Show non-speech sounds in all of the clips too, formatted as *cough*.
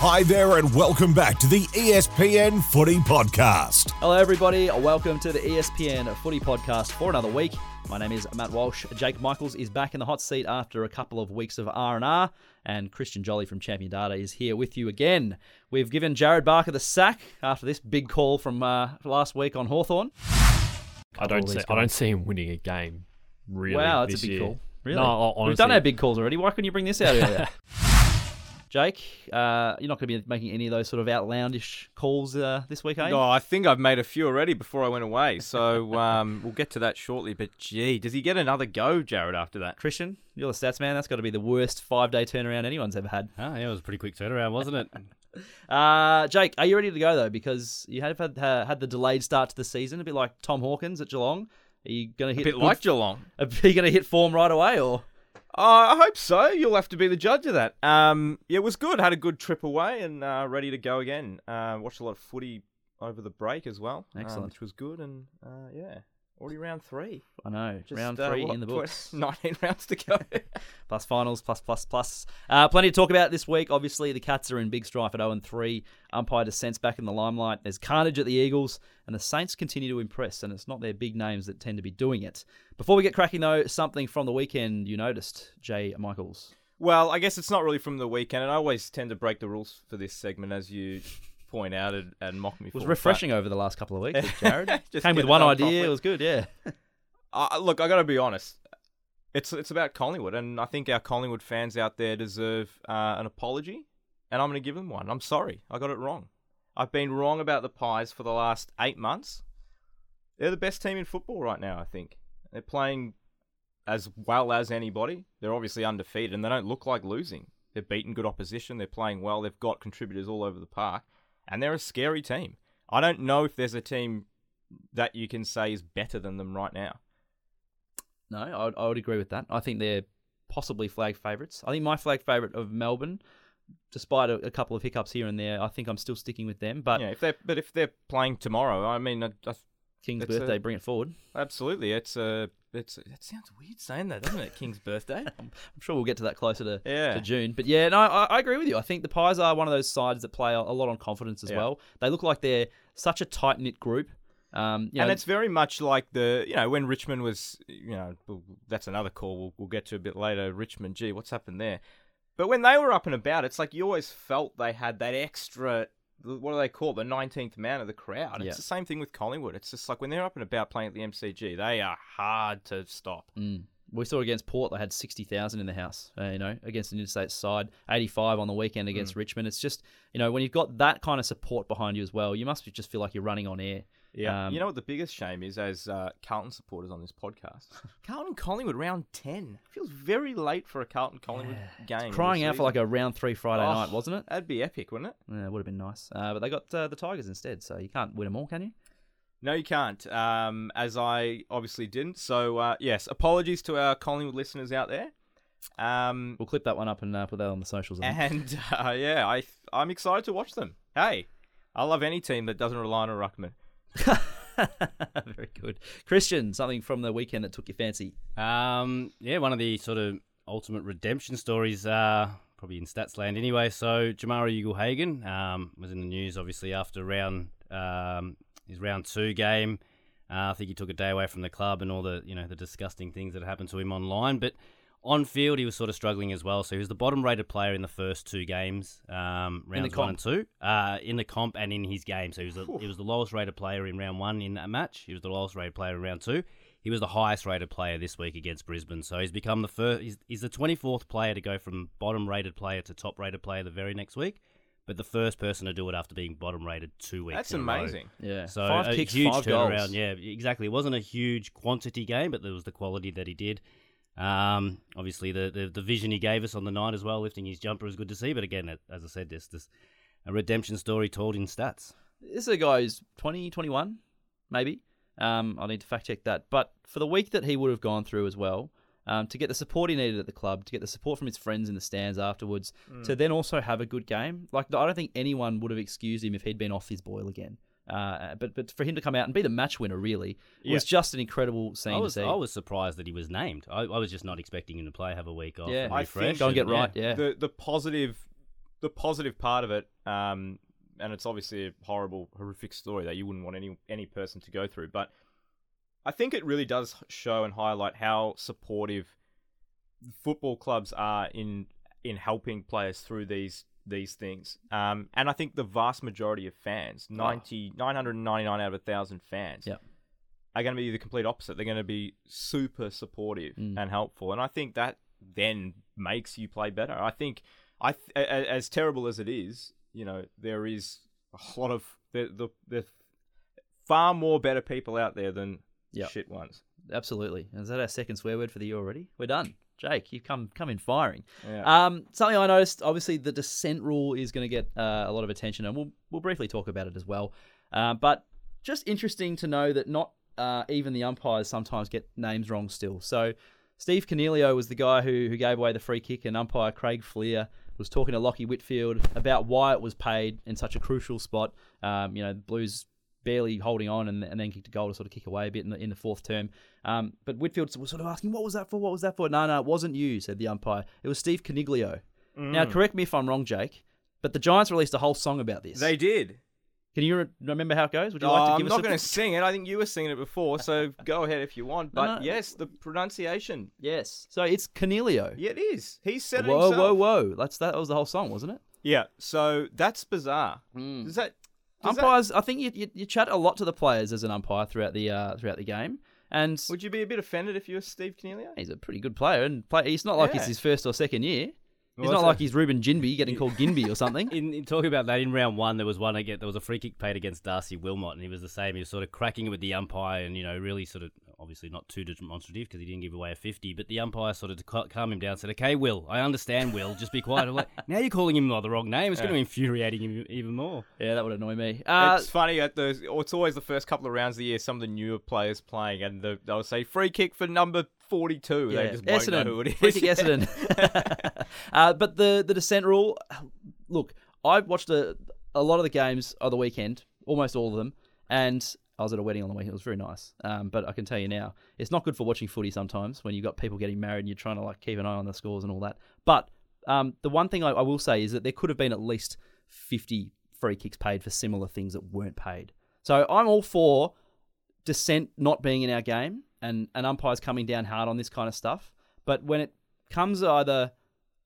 Hi there, and welcome back to the ESPN Footy Podcast. Hello, everybody. Welcome to the ESPN Footy Podcast for another week. My name is Matt Walsh. Jake Michaels is back in the hot seat after a couple of weeks of R and R, and Christian Joly from Champion Data is here with you again. We've given Jared Barker the sack after this big call from uh, last week on Hawthorn. I don't see. I don't see him winning a game. Really? Wow, that's this a big year. call. Really? No, hon- We've done our big calls already. Why couldn't you bring this out earlier? *laughs* Jake, uh, you're not going to be making any of those sort of outlandish calls uh, this week, are you? No, I think I've made a few already before I went away. So *laughs* um, we'll get to that shortly. But gee, does he get another go, Jared, after that? Christian, you're the stats man. That's got to be the worst five day turnaround anyone's ever had. Oh, yeah, it was a pretty quick turnaround, wasn't it? *laughs* Uh, Jake, are you ready to go though? Because you have had uh, had the delayed start to the season, a bit like Tom Hawkins at Geelong. Are you going to A hit bit good- like Geelong. *laughs* Are you going to hit form right away, or Uh, I hope so. You'll have to be the judge of that. Um, yeah, it was good. Had a good trip away and uh, ready to go again. Uh, watched a lot of footy over the break as well, um, which was good. And uh, yeah, already round three. I know Just, round uh, three what, in the tw- books, *laughs* Nineteen rounds to go. *laughs* plus finals, plus plus plus. Uh, plenty to talk about this week. Obviously, the Cats are in big strife at zero and three. Umpire dissent back in the limelight. There's carnage at the Eagles, and the Saints continue to impress. And it's not their big names that tend to be doing it. Before we get cracking though, something from the weekend you noticed, Jay Michaels. Well, I guess it's not really from the weekend, and I always tend to break the rules for this segment, as you point out and, and mock me It was but- refreshing over the last couple of weeks, *laughs* Jared. Just Came with one idea. It was good, yeah. *laughs* Uh, look, I got to be honest. It's it's about Collingwood, and I think our Collingwood fans out there deserve uh, an apology, and I'm going to give them one. I'm sorry, I got it wrong. I've been wrong about the Pies for the last eight months. They're the best team in football right now. I think they're playing as well as anybody. They're obviously undefeated, and they don't look like losing. They're beating good opposition. They're playing well. They've got contributors all over the park, and they're a scary team. I don't know if there's a team that you can say is better than them right now. No, I would, I would agree with that. I think they're possibly flag favourites. I think my flag favourite of Melbourne, despite a, a couple of hiccups here and there, I think I'm still sticking with them. But yeah, if they're but if they're playing tomorrow, I mean, I, I, King's it's a- birthday, bring it forward. absolutely, it's a it's it sounds weird saying that, doesn't it? King's birthday. *laughs* I'm sure we'll get to that closer to, Yeah. to June. But yeah, no, I, I agree with you. I think the Pies are one of those sides that play a, a lot on confidence as Yeah. well. They look like they're such a tight knit group. Um, you and know, it's very much like the you know when Richmond was you know that's another call we'll, we'll get to a bit later. Richmond, gee, what's happened there? But when they were up and about, it's like you always felt they had that extra. What do they call it? The nineteenth man of the crowd. Yeah. It's the same thing with Collingwood. It's just like when they're up and about playing at the MCG, they are hard to stop. Mm. We saw against Port, they had 60,000 in the house, uh, you know, against an interstate side, 85 on the weekend against Hmm. Richmond. It's just, you know, when you've got that kind of support behind you as well, you must just feel like you're running on air. Yeah. Um, you know what the biggest shame is as uh, Carlton supporters on this podcast? *laughs* Carlton Collingwood round 10. Feels very late for a Carlton Collingwood game. Crying out for like a round three Friday Oh. night, wasn't it? That'd be epic, wouldn't it? Yeah, it would have been nice. Uh, but they got uh, the Tigers instead, so you can't win them all, can you? No, you can't. Um, as I obviously didn't. So, uh, yes, apologies to our Collingwood listeners out there. Um, We'll clip that one up and uh, put that on the socials. And uh, yeah, I, I'm excited to watch them. Hey, I love any team that doesn't rely on a ruckman. *laughs* Very good. Christian, something from the weekend that took your fancy. Um, yeah, one of the sort of ultimate redemption stories, uh, probably in Statsland anyway. So Jamarra Ugle-Hagan um, was in the news, obviously, after round um, his round two game. Uh, I think he took a day away from the club and all the you know the disgusting things that happened to him online, but. On field, he was sort of struggling as well. So he was the bottom-rated player in the first two games, um, rounds one and two, uh, in the comp and in his game. So he was the, he was the lowest-rated player in round one in that match. He was the lowest-rated player in round two. He was the highest-rated player this week against Brisbane. So he's become the first. He's, he's the 24th player to go from bottom-rated player to top-rated player the very next week, but the first person to do it after being bottom-rated two weeks. That's in a row. amazing. Yeah. So five a kicks, huge five turnaround. goals. Yeah, exactly. It wasn't a huge quantity game, but there was the quality that he did. Um, obviously, the, the the vision he gave us on the night as well, lifting his jumper is good to see. But again, as I said, this this a redemption story told in stats. This is a guy who's 20, 21, maybe. Um, I need to fact check that. But for the week that he would have gone through as well, um, to get the support he needed at the club, to get the support from his friends in the stands afterwards, to then also have a good game. Like I don't think anyone would have excused him if he'd been off his boil again. Uh, but but for him to come out and be the match winner really was just an incredible scene I was to see. I was surprised that he was named. I, I was just not expecting him to play, have a week off, Yeah. and I refresh. Go and get and- right. Yeah. The the positive the positive part of it, um, and it's obviously a horrible, horrific story that you wouldn't want any any person to go through, but I think it really does show and highlight how supportive football clubs are in in helping players through these these things. Um, and I think the vast majority of fans, 90, 999 out of 1,000 fans, Yep. are going to be the complete opposite. They're going to be super supportive Mm. and helpful. And I think that then makes you play better. I think, I th- as terrible as it is, you know, there is a lot of, the, the, the far more better people out there than Yep. shit ones. Absolutely. Is that our second swear word for the year already? We're done. Jake, you come come in firing. Yeah. Um, something I noticed, obviously, the dissent rule is going to get uh, a lot of attention, and we'll we'll briefly talk about it as well. Uh, but just interesting to know that not uh, even the umpires sometimes get names wrong still. So Steve Coniglio was the guy who who gave away the free kick, and umpire Craig Fleer was talking to Lachie Whitfield about why it was paid in such a crucial spot. Um, you know, the Blues barely holding on and, and then kicked a goal to sort of kick away a bit in the, in the fourth term. Um, but Whitfield was sort of asking, what was that for? What was that for? No, no, it wasn't you, said the umpire. It was Steve Coniglio. Now, correct me if I'm wrong, Jake, but the Giants released a whole song about this. They did. Can you re- remember how it goes? Would you Oh, like to give us a song? I'm give not going to sing it. I think you were singing it before, so *laughs* go ahead if you want. But no. yes, the pronunciation. Yes. So it's Cornelio. Yeah, it is. He said it whoa, himself. whoa, whoa. That's, that was the whole song, wasn't it? Yeah, so that's bizarre. Hmm. Does that does that- Umpires, I think you, you, you chat a lot to the players as an umpire throughout the uh, throughout the game. And would you be a bit offended if you were Steve Coniglio? he's a pretty good player. And play, he's not like Yeah. it's his first or second year. It's Well, not like a- he's Reuben Ginbey getting called Ginby or *laughs* something. In, in talking about that, in round one, there was one again. There was a free kick paid against Darcy Wilmot, and he was the same. He was sort of cracking it with the umpire, and you know, really sort of obviously not too demonstrative because he didn't give away a fifty. But the umpire sort of to calm him down said, "Okay, Will, I understand. Will, just be quiet." I'm like, *laughs* now you're calling him by the wrong name. It's going to infuriate him even more. yeah, that would annoy me. Uh, it's funny at the. It's always the first couple of rounds of the year. Some of the newer players playing, and the, they'll say free kick for number forty-two. yeah, They just won't Essendon. know who it is. Free kick Essendon. *laughs* *laughs* uh, but the, the dissent rule, look, I've watched a, a lot of the games of the weekend, almost all of them, and I was at a wedding on the weekend. It was very nice. Um, but I can tell you now, it's not good for watching footy sometimes when you've got people getting married and you're trying to like keep an eye on the scores and all that. But um, the one thing I, I will say is that there could have been at least 50 free kicks paid for similar things that weren't paid. So I'm all for dissent not being in our game and, and umpires coming down hard on this kind of stuff. But when it comes either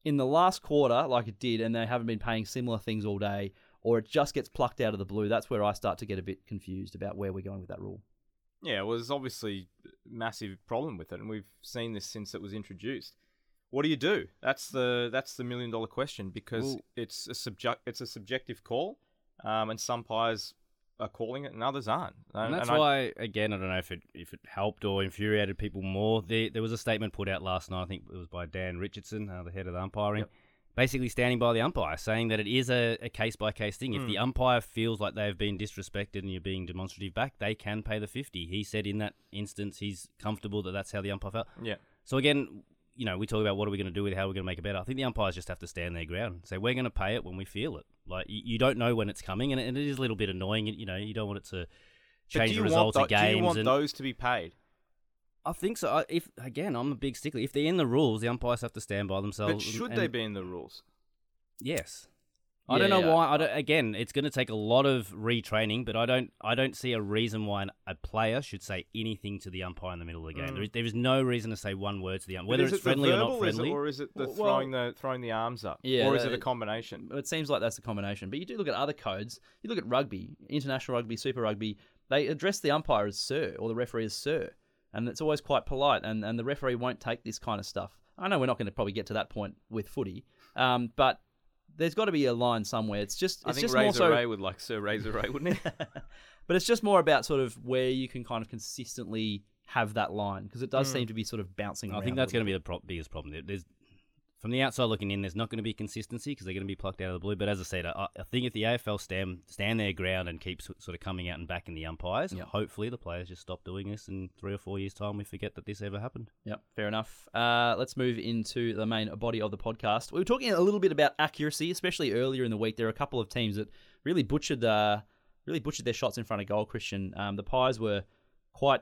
in the last quarter, like it did, and they haven't been paying similar things all day, or it just gets plucked out of the blue, that's where I start to get a bit confused about where we're going with that rule. Yeah, well, there's obviously a massive problem with it, and we've seen this since it was introduced. What do you do? That's the that's the million dollar question because Well- it's a subject it's a subjective call, um, and some players are calling it and others aren't. And that's I- why, again, I don't know if it if it helped or infuriated people more. There, there was a statement put out last night. I think it was by Dan Richardson, uh, the head of the umpiring, basically standing by the umpire, saying that it is a a case by case thing. If the hmm. umpire feels like they've been disrespected and you're being demonstrative back, they can pay the fifty. He said in that instance he's comfortable that that's how the umpire felt. yeah. So again, you know, we talk about what are we going to do with it, how we're going to make it better. I think the umpires just have to stand their ground and say we're going to pay it when we feel it. Like you, you don't know when it's coming, and it, and it is a little bit annoying. You know, you don't want it to change the results want of games. Do you want and those to be paid? I think so. I- If again, I'm a big stickler. If they're in the rules, the umpires have to stand by themselves. But should and- they be in the rules? Yes. I don't know Yeah. why. I don't, again, it's going to take a lot of retraining, but I don't. I don't see a reason why an- a player should say anything to the umpire in the middle of the game. Mm. There, is, there is no reason to say one word to the umpire, whether it's it the friendly or not verbal, is it- friendly. or is it the Well- throwing the throwing the arms up? Yeah, or is it a combination? It seems like that's the combination. But you do look at other codes. You look at rugby, international rugby, super rugby. They address the umpire as sir or the referee as sir, and it's always quite polite. And, and the referee won't take this kind of stuff. I know we're not going to probably get to that point with footy, um, but there's got to be a line somewhere. It's just I it's think just Razor more so. Ray would like Sir Razor Ray, wouldn't he? *laughs* *laughs* but it's just more about sort of where you can kind of consistently have that line because it does Mm. seem to be sort of bouncing. I around think that's going to be the pro- biggest problem. There's from the outside looking in, there's not going to be consistency because they're going to be plucked out of the blue. But as I said, I, I think if the AFL stand stand their ground and keep sort of coming out and backing the umpires, Yeah. hopefully the players just stop doing this. In three or four years' time, we forget that this ever happened. Yep, fair enough. Uh, let's move into the main body of the podcast. We were talking a little bit about accuracy, especially earlier in the week. There are a couple of teams that really butchered, uh, really butchered their shots in front of goal. Christian, um, the Pies were quite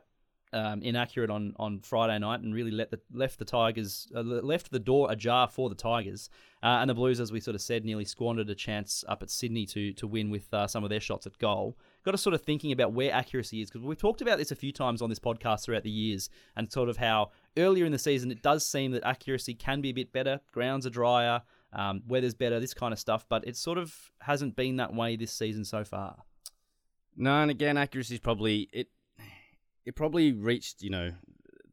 um, inaccurate on, on Friday night and really let the left the Tigers uh, left the door ajar for the Tigers. Uh, and the Blues, as we sort of said, nearly squandered a chance up at Sydney to to win with uh, some of their shots at goal. Got to sort of thinking about where accuracy is because we've talked about this a few times on this podcast throughout the years, and sort of how earlier in the season it does seem that accuracy can be a bit better. Grounds are drier, um, weather's better, this kind of stuff, but it sort of hasn't been that way this season so far. No, and again, accuracy is probably it. It probably reached you know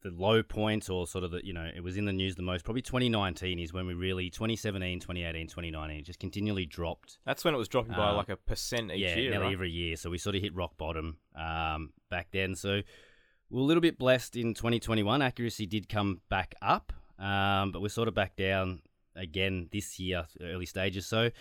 the low point or sort of the you know it was in the news the most. Probably 2019 is when we really 2017, 2018, 2019 just continually dropped. That's when it was dropping by Uh, like a percent each yeah, year. nearly right? every year. So we sort of hit rock bottom um, back then. So we're a little bit blessed in 2021. Accuracy did come back up, um, but we're sort of back down again this year, early stages. So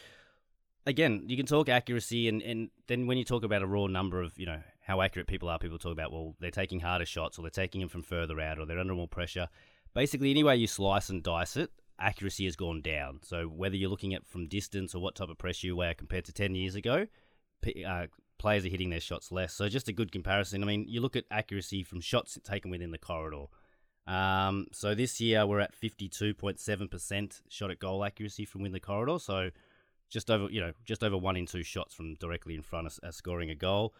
again, you can talk accuracy, and, and then when you talk about a raw number of, you know, how accurate people are, people talk about, well, they're taking harder shots or they're taking them from further out or they're under more pressure. Basically, any way you slice and dice it, accuracy has gone down. So whether you're looking at from distance or what type of pressure you wear compared to 10 years ago, uh, players are hitting their shots less. So just a good comparison. I mean, you look at accuracy from shots taken within the corridor. Um, so this year we're at 52.7% shot at goal accuracy from within the corridor. So just over, you know, just over one in two shots from directly in front of, of scoring a goal.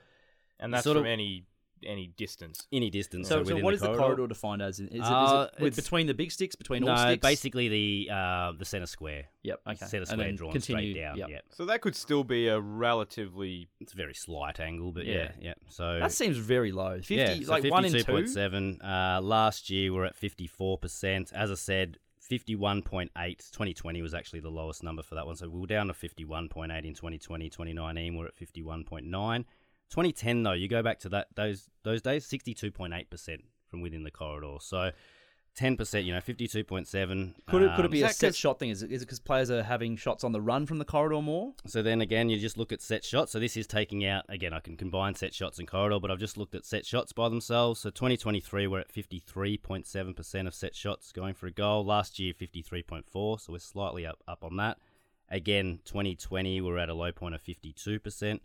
And that's sort from of- any any distance. Any distance. So, so within what the is the corridor defined as? Is it, is Uh, it with, between the big sticks, between no, all sticks? basically the uh, the center square. Yep. Okay. Center square then drawn continue, straight down. Yep. Yeah. So that could still be a relatively It's a very slight angle, but Yeah. yeah, yeah. So That seems very low. Fifty, yeah, so like one in two. 52.7. Uh, last year we're at 54%. As I said, 51.8. 2020 was actually the lowest number for that one. So we were down to 51.8 in 2020. 2019 we're at 51.9. 2010 though, you go back to that those those days, 62.8% from within the corridor. So 10%, you know, 52.7. Could it, could it Um, be Is a set shot thing? Is it because players are having shots on the run from the corridor more? So then again, you just look at set shots. So this is taking out again. I can combine set shots and corridor, but I've just looked at set shots by themselves. So 2023, we're at 53.7 percent of set shots going for a goal. Last year, 53.4. So we're slightly up up on that. Again, 2020, we're at a low point of 52 percent.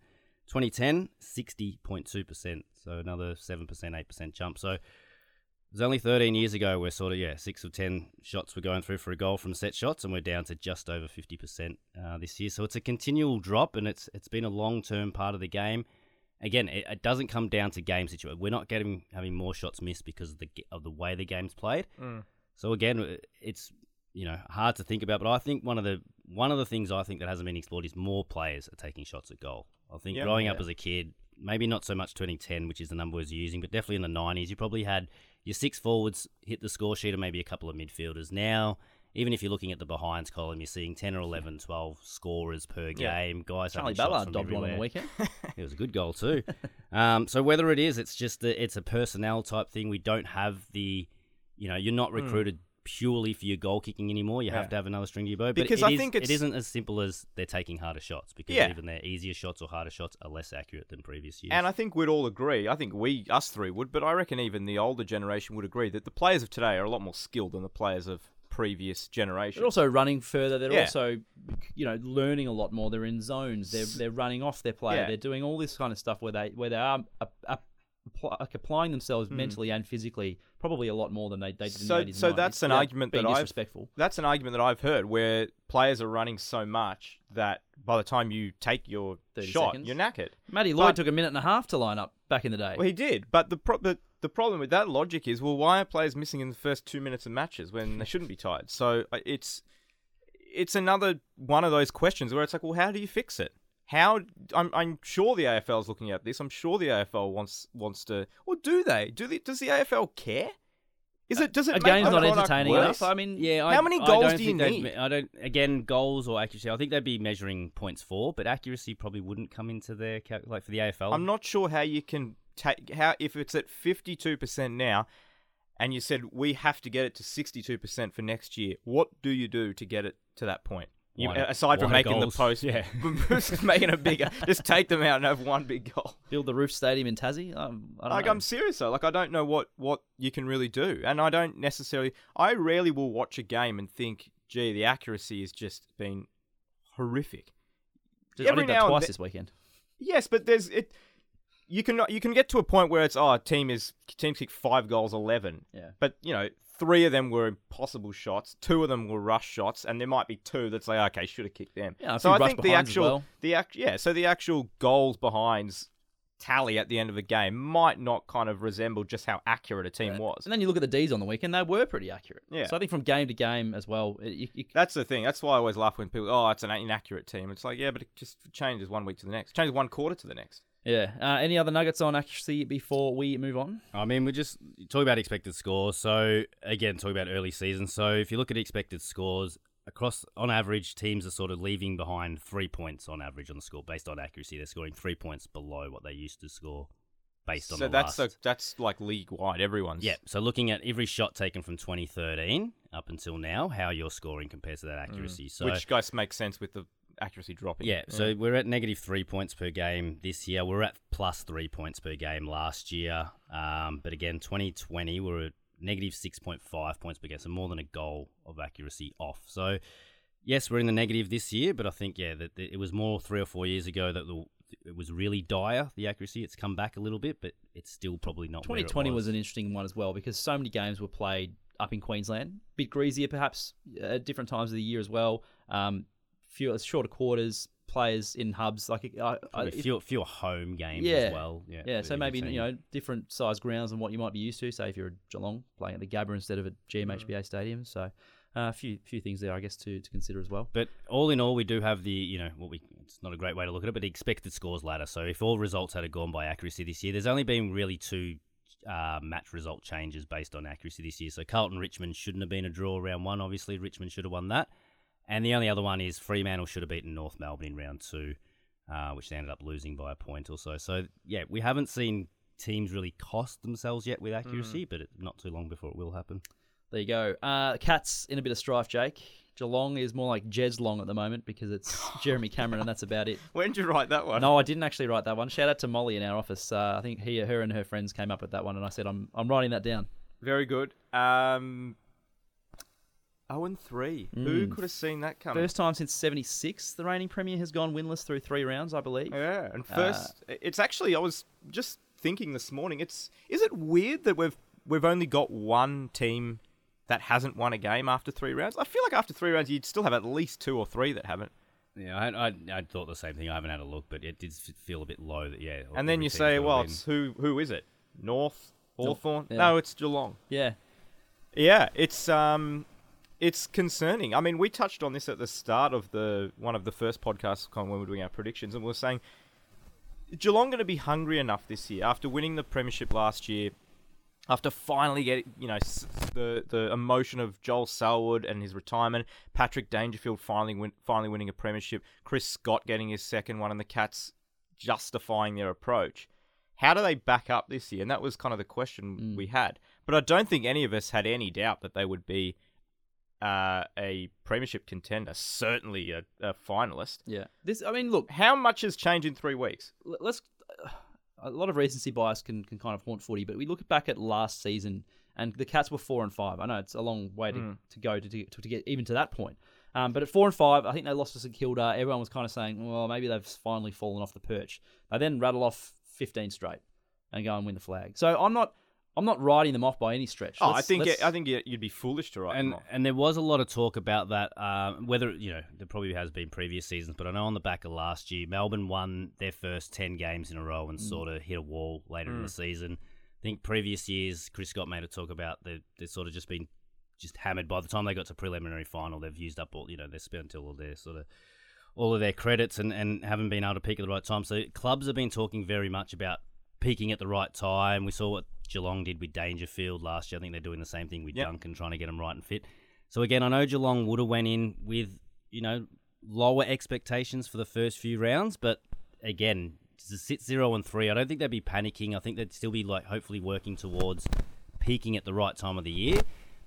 2010, 60.2 percent. So another seven percent, eight percent jump. So it was only 13 years ago where sort of yeah six of 10 shots were going through for a goal from set shots and we're down to just over 50% uh, this year so it's a continual drop and it's it's been a long-term part of the game again it, it doesn't come down to game situation we're not getting having more shots missed because of the of the way the game's played Mm. so again it's you know hard to think about but I think one of the one of the things I think that hasn't been explored is more players are taking shots at goal I think Yeah. growing up as a kid maybe not so much 2010 which is the number I was using but definitely in the 90s you probably had your six forwards hit the score sheet and maybe a couple of midfielders. Now, even if you're looking at the behinds column, you're seeing 10 or 11, 12 scorers per Yeah. game. Guys Charlie Ballard dobbed one on the weekend. *laughs* It was a good goal too. *laughs* um, so whether it is, it's just that it's a personnel type thing. We don't have the, you know, you're not recruited purely for your goal kicking anymore. You. Yeah. have to have another string to your bow. But Because it I is- think it it's- isn't as simple as they're taking harder shots because Yeah. even their easier shots or harder shots are less accurate than previous years. And I think we'd all agree. I think we, us three, would, but I reckon even the older generation would agree that the players of today are a lot more skilled than the players of previous generations. They're also running further. They're Yeah. also, you know, learning a lot more. They're in zones. They're they're running off their player. Yeah. They're doing all this kind of stuff where they where they are uh, apply, like applying themselves mentally and physically, probably a lot more than they, they did in. So- the 80s so that's an argument that I've- That's an argument that I've heard where players are running so much that by the time you take your 30 shot, seconds. you're knackered. Matty Lloyd but- took a minute and a half to line up back in the day. Well, he did, but the, pro- the the problem with that logic is, well, why are players missing in the first two minutes of matches when they shouldn't be tired? So uh, it's it's another one of those questions where it's like, well, how do you fix it? How I'm I'm sure the AFL is looking at this. I'm sure the AFL wants wants to. Or do they? Do the, does the AFL care? Is uh, it does it a game's not entertaining enough. I mean, Yeah, How many goals don't you need? I don't. Again, goals or accuracy. I think they'd be measuring points for, but accuracy probably wouldn't come into their cal- like for the AFL. I'm not sure how you can take how if it's at 52% now and you said we have to get it to 62% for next year. What do you do to get it to that point? You, aside from making goals. the post, Yeah. *laughs* just making it bigger. Just take them out and have one big goal. build the roof stadium in Tassie. Um, I don't Like know. I'm serious though. Like I don't know what what you can really do, and I don't necessarily. I rarely will watch a game and think, "Gee, the accuracy has just been horrific." Just- I every did that twice this weekend. Yes, but there's it. You can you can get to a point where it's oh, team is team kick five goals, eleven. Yeah. But you know, three of them were impossible shots, two of them were rush shots, and there might be two that's like okay, should have kicked them. Yeah, so I think the actual well. the act yeah, so the actual goals behinds tally at the end of a game might not kind of resemble just how accurate a team was. And then you look at the D's on the weekend; they were pretty accurate. Yeah. So I think from game to game as well, it, you, you, That's the thing. That's why I always laugh when people, oh, it's an inaccurate team. It's like, yeah, but it just changes one week to the next. Changes one quarter to the next. Yeah. Uh, any other nuggets on accuracy before we move on? I mean, we're just talking about expected scores. So again, talking about early season. So if you look at expected scores across, on average, teams are sort of leaving behind three points on average on the score based on accuracy. They're scoring three points below what they used to score based on so the that's last. a, that's like league wide. Everyone's Yeah, so looking at every shot taken from 2013 up until now, how you're scoring compares to that accuracy. So which guys makes sense with the accuracy dropping. yeah, so we're at negative three points per game this year. We're at plus three points per game last year. Um, but again, 2020, we we're at negative 6.5 points per game, so more than a goal of accuracy off. So, yes, we're in the negative this year, but I think, yeah, that that it was more three or four years ago that the, it was really dire, the accuracy. It's come back a little bit, but it's still probably not where it 2020 was. was an interesting one as well because so many games were played up in Queensland, A bit greasier perhaps at different times of the year as well. Um, fewer shorter quarters, players in hubs like I, I, Probably it- fewer, fewer home games Yeah. as well. Yeah, yeah, so maybe you know different size grounds than what you might be used to. Say if you're a Geelong playing at the Gabba instead of at GMHBA Stadium, so uh, a few few things there I guess to, to consider as well. But all in all, we do have the you know what we. It's not a great way to look at it, but the expected scores ladder. So if all results had gone by accuracy this year, there's only been really two uh, match result changes based on accuracy this year. So Carlton Richmond shouldn't have been a draw round one. Obviously, Richmond should have won that. And the only other one is Fremantle should have beaten North Melbourne in round two, uh, which they ended up losing by a point or so. So yeah, we haven't seen teams really cost themselves yet with accuracy, but it's not too long before it will happen. There you go. Uh, Cats in a bit of strife, Jake. Geelong is more like Jez Long at the moment because it's *laughs* Jeremy Cameron and that's about it. when did you write that one? No, I didn't actually write that one. Shout out to Molly in our office. Uh, I think he, her, and her friends came up with that one, and I said I'm I'm writing that down. Very good. Um, oh and three. Who could have seen that coming? First time since '76, the reigning premier has gone winless through three rounds, I believe. Yeah, and first, it's actually I was just thinking this morning. It's is it weird that we've we've only got one team that hasn't won a game after three rounds? I feel like after three rounds, you'd still have at least two or three that haven't. Yeah, I, I, I thought the same thing. I haven't had a look, but it did f- feel a bit low. That yeah. And then every you team's say, got a well, win. it's who who is it? North, Hawthorn? yeah. No, it's Geelong. Yeah, Yeah, it's um, it's concerning. I mean, we touched on this at the start of the one of the first podcasts when we were doing our predictions, and we were saying Geelong going to be hungry enough this year after winning the premiership last year, after finally getting you know the the emotion of Joel Selwood and his retirement, Patrick Dangerfield finally win, finally winning a premiership, Chris Scott getting his second one, and the Cats justifying their approach. How do they back up this year? And that was kind of the question mm. we had. But I don't think any of us had any doubt that they would be uh, a premiership contender, certainly a, a finalist. yeah. This, I mean, look, How much has changed in three weeks? let's. A lot of recency bias can, can kind of haunt footy, but we look back at last season, and the Cats were four and five. I know it's a long way to, to go to, to, to get even to that point. Um, but at four and five, I think they lost to St Kilda. Everyone was kind of saying, well, maybe they've finally fallen off the perch. They then rattle off 15 straight and go and win the flag. So I'm not I'm not writing them off by any stretch. Oh, I Let's- think let's- I think you- you'd be foolish to write and them off. and there was a lot of talk about that. Um, whether you know there probably has been previous seasons, but I know on the back of last year, Melbourne won their first ten games in a row and sort of hit a wall later in the season. I think previous years, Chris Scott made a talk about they they've sort of just been just hammered. By the time they got to preliminary final, they've used up all you know they spent all their sort of all of their credits and, and haven't been able to peak at the right time. So clubs have been talking very much about peaking at the right time. We saw what Geelong did with Dangerfield last year. I think they're doing the same thing with Yep. Duncan, trying to get them right and fit. So again, I know Geelong would have went in with you know lower expectations for the first few rounds, but again, to sit zero and three, I don't think they'd be panicking. I think they'd still be like hopefully working towards peaking at the right time of the year.